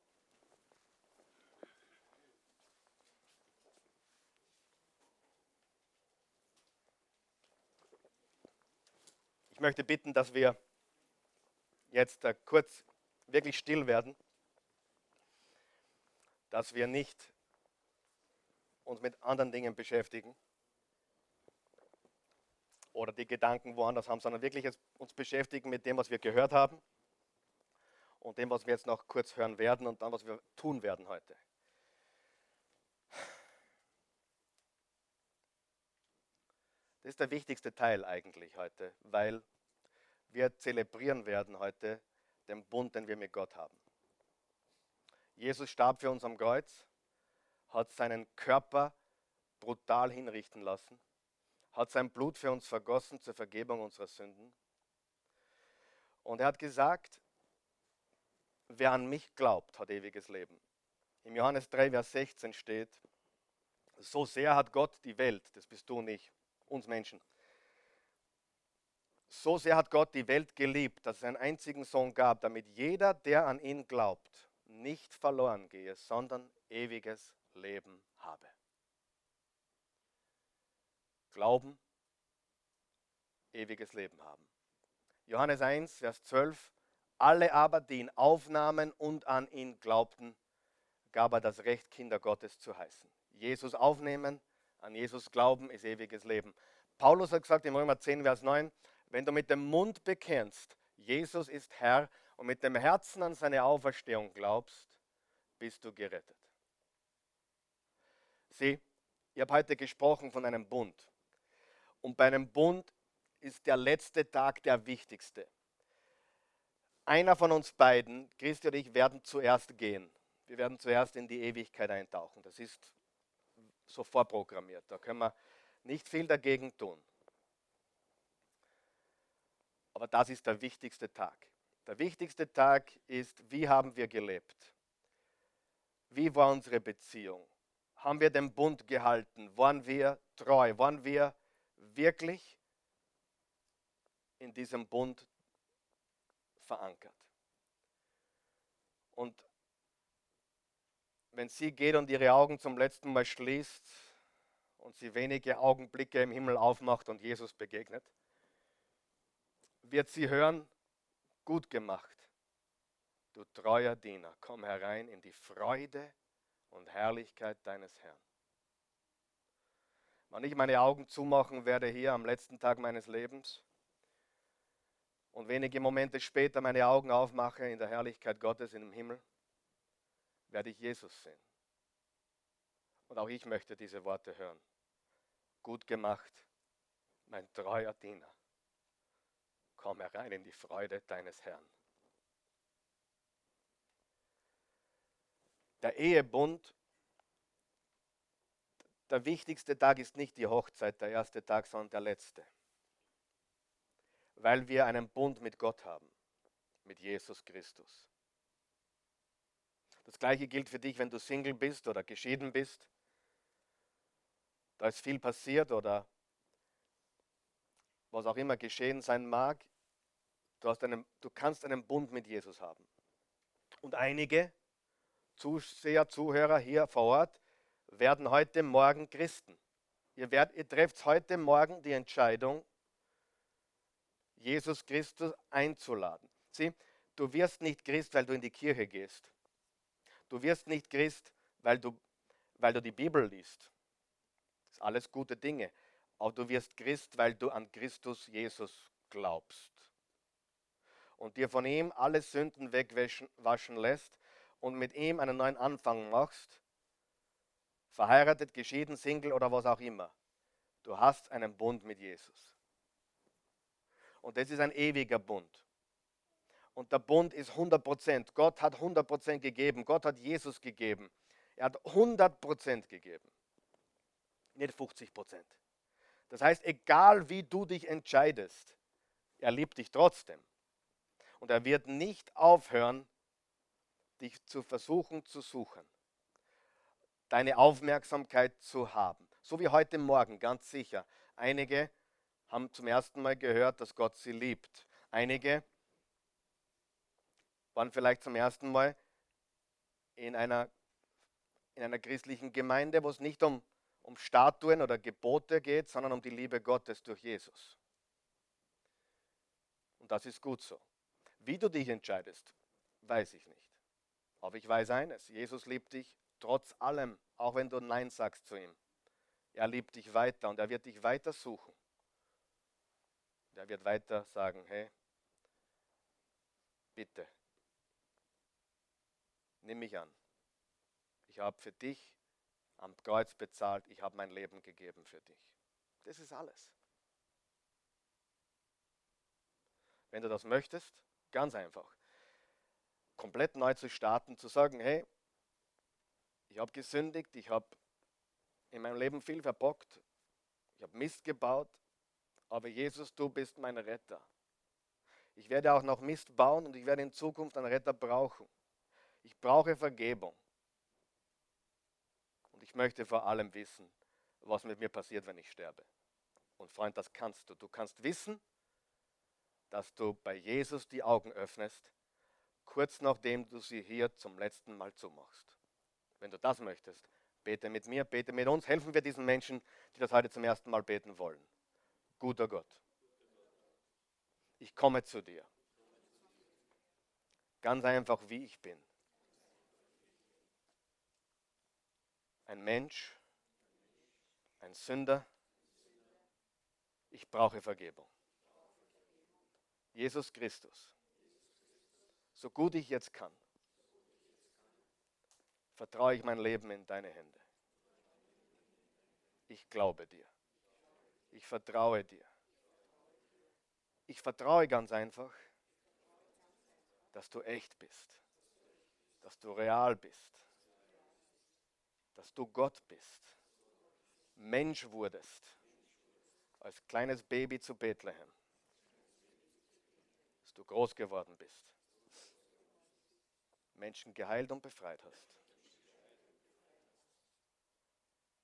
Ich möchte bitten, dass wir jetzt kurz wirklich still werden, dass wir nicht uns mit anderen Dingen beschäftigen oder die Gedanken woanders haben, sondern wirklich uns beschäftigen mit dem, was wir gehört haben und dem, was wir jetzt noch kurz hören werden und dann, was wir tun werden heute. Das ist der wichtigste Teil eigentlich heute, weil wir zelebrieren werden heute den Bund, den wir mit Gott haben. Jesus starb für uns am Kreuz hat seinen Körper brutal hinrichten lassen, hat sein Blut für uns vergossen zur Vergebung unserer Sünden. Und er hat gesagt, wer an mich glaubt, hat ewiges Leben. Im Johannes 3, Vers 16 steht, so sehr hat Gott die Welt, das bist du und ich, uns Menschen, so sehr hat Gott die Welt geliebt, dass es einen einzigen Sohn gab, damit jeder, der an ihn glaubt, nicht verloren gehe, sondern ewiges Leben habe. Glauben, ewiges Leben haben. Johannes 1, Vers 12. Alle aber, die ihn aufnahmen und an ihn glaubten, gab er das Recht, Kinder Gottes zu heißen. Jesus aufnehmen, an Jesus glauben, ist ewiges Leben. Paulus hat gesagt im Römer 10, Vers 9, wenn du mit dem Mund bekennst, Jesus ist Herr und mit dem Herzen an seine Auferstehung glaubst, bist du gerettet. Sieh, ich habe heute gesprochen von einem Bund. Und bei einem Bund ist der letzte Tag der wichtigste. Einer von uns beiden, Christi und ich, werden zuerst gehen. Wir werden zuerst in die Ewigkeit eintauchen. Das ist so vorprogrammiert. Da können wir nicht viel dagegen tun. Aber das ist der wichtigste Tag. Der wichtigste Tag ist, wie haben wir gelebt? Wie war unsere Beziehung? haben wir den Bund gehalten? Waren wir treu? Waren wir wirklich in diesem Bund verankert? Und wenn sie geht und ihre Augen zum letzten Mal schließt und sie wenige Augenblicke im Himmel aufmacht und Jesus begegnet, wird sie hören, gut gemacht, du treuer Diener, komm herein in die Freude und Herrlichkeit deines Herrn. Wenn ich meine Augen zumachen werde hier am letzten Tag meines Lebens und wenige Momente später meine Augen aufmache in der Herrlichkeit Gottes in dem Himmel, werde ich Jesus sehen. Und auch ich möchte diese Worte hören. Gut gemacht, mein treuer Diener. Komm herein in die Freude deines Herrn. Der Ehebund, der wichtigste Tag ist nicht die Hochzeit, der erste Tag, sondern der letzte. Weil wir einen Bund mit Gott haben, mit Jesus Christus. Das gleiche gilt für dich, wenn du Single bist oder geschieden bist. Da ist viel passiert oder was auch immer geschehen sein mag. Du, einen, du kannst einen Bund mit Jesus haben. Und einige Zuseher, Zuhörer hier vor Ort werden heute Morgen Christen. Ihr, werdet, ihr trefft heute Morgen die Entscheidung, Jesus Christus einzuladen. Sieh, du wirst nicht Christ, weil du in die Kirche gehst. Du wirst nicht Christ, weil du, weil du die Bibel liest. Das sind alles gute Dinge. Aber du wirst Christ, weil du an Christus Jesus glaubst. Und dir von ihm alle Sünden wegwaschen lässt und mit ihm einen neuen Anfang machst, verheiratet, geschieden, Single oder was auch immer, du hast einen Bund mit Jesus. Und das ist ein ewiger Bund. Und der Bund ist 100% Gott hat 100% gegeben. Gott hat Jesus gegeben. Er hat 100% gegeben. Nicht 50% Das heißt, egal wie du dich entscheidest, er liebt dich trotzdem. Und er wird nicht aufhören, dich zu versuchen zu suchen, deine Aufmerksamkeit zu haben. So wie heute Morgen, ganz sicher. Einige haben zum ersten Mal gehört, dass Gott sie liebt. Einige waren vielleicht zum ersten Mal in einer, in einer christlichen Gemeinde, wo es nicht um, um Statuen oder Gebote geht, sondern um die Liebe Gottes durch Jesus. Und das ist gut so. Wie du dich entscheidest, weiß ich nicht. Aber ich weiß eines, Jesus liebt dich trotz allem, auch wenn du Nein sagst zu ihm. Er liebt dich weiter und er wird dich weiter suchen. er wird weiter sagen, hey, bitte, nimm mich an. Ich habe für dich am Kreuz bezahlt, ich habe mein Leben gegeben für dich. Das ist alles. Wenn du das möchtest, ganz einfach komplett neu zu starten, zu sagen, hey, ich habe gesündigt, ich habe in meinem Leben viel verbockt, ich habe Mist gebaut, aber Jesus, du bist mein Retter. Ich werde auch noch Mist bauen und ich werde in Zukunft einen Retter brauchen. Ich brauche Vergebung. Und ich möchte vor allem wissen, was mit mir passiert, wenn ich sterbe. Und Freund, das kannst du. Du kannst wissen, dass du bei Jesus die Augen öffnest kurz nachdem du sie hier zum letzten Mal zumachst. Wenn du das möchtest, bete mit mir, bete mit uns, helfen wir diesen Menschen, die das heute zum ersten Mal beten wollen. Guter Gott, ich komme zu dir. Ganz einfach, wie ich bin. Ein Mensch, ein Sünder. Ich brauche Vergebung. Jesus Christus so gut ich jetzt kann, vertraue ich mein Leben in deine Hände. Ich glaube dir. Ich vertraue dir. Ich vertraue ganz einfach, dass du echt bist, dass du real bist, dass du Gott bist, Mensch wurdest, als kleines Baby zu Bethlehem, dass du groß geworden bist Menschen geheilt und befreit hast.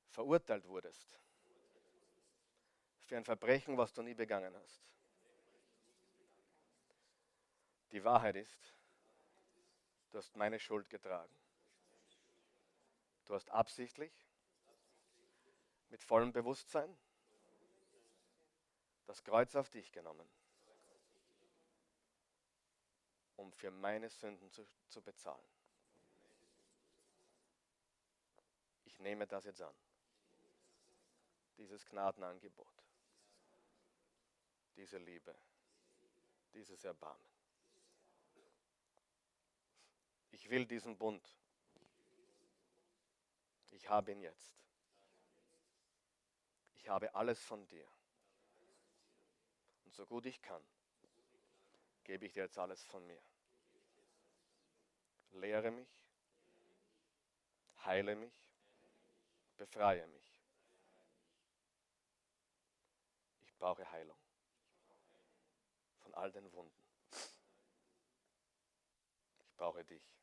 Verurteilt wurdest für ein Verbrechen, was du nie begangen hast. Die Wahrheit ist, du hast meine Schuld getragen. Du hast absichtlich mit vollem Bewusstsein, das Kreuz auf dich genommen, um für meine Sünden zu, zu bezahlen. Ich nehme das jetzt an, dieses Gnadenangebot, diese Liebe, dieses Erbarmen. Ich will diesen Bund. Ich habe ihn jetzt. Ich habe alles von dir. Und so gut ich kann, gebe ich dir jetzt alles von mir. Lehre mich, heile mich, befreie mich. Ich brauche Heilung von all den Wunden. Ich brauche dich.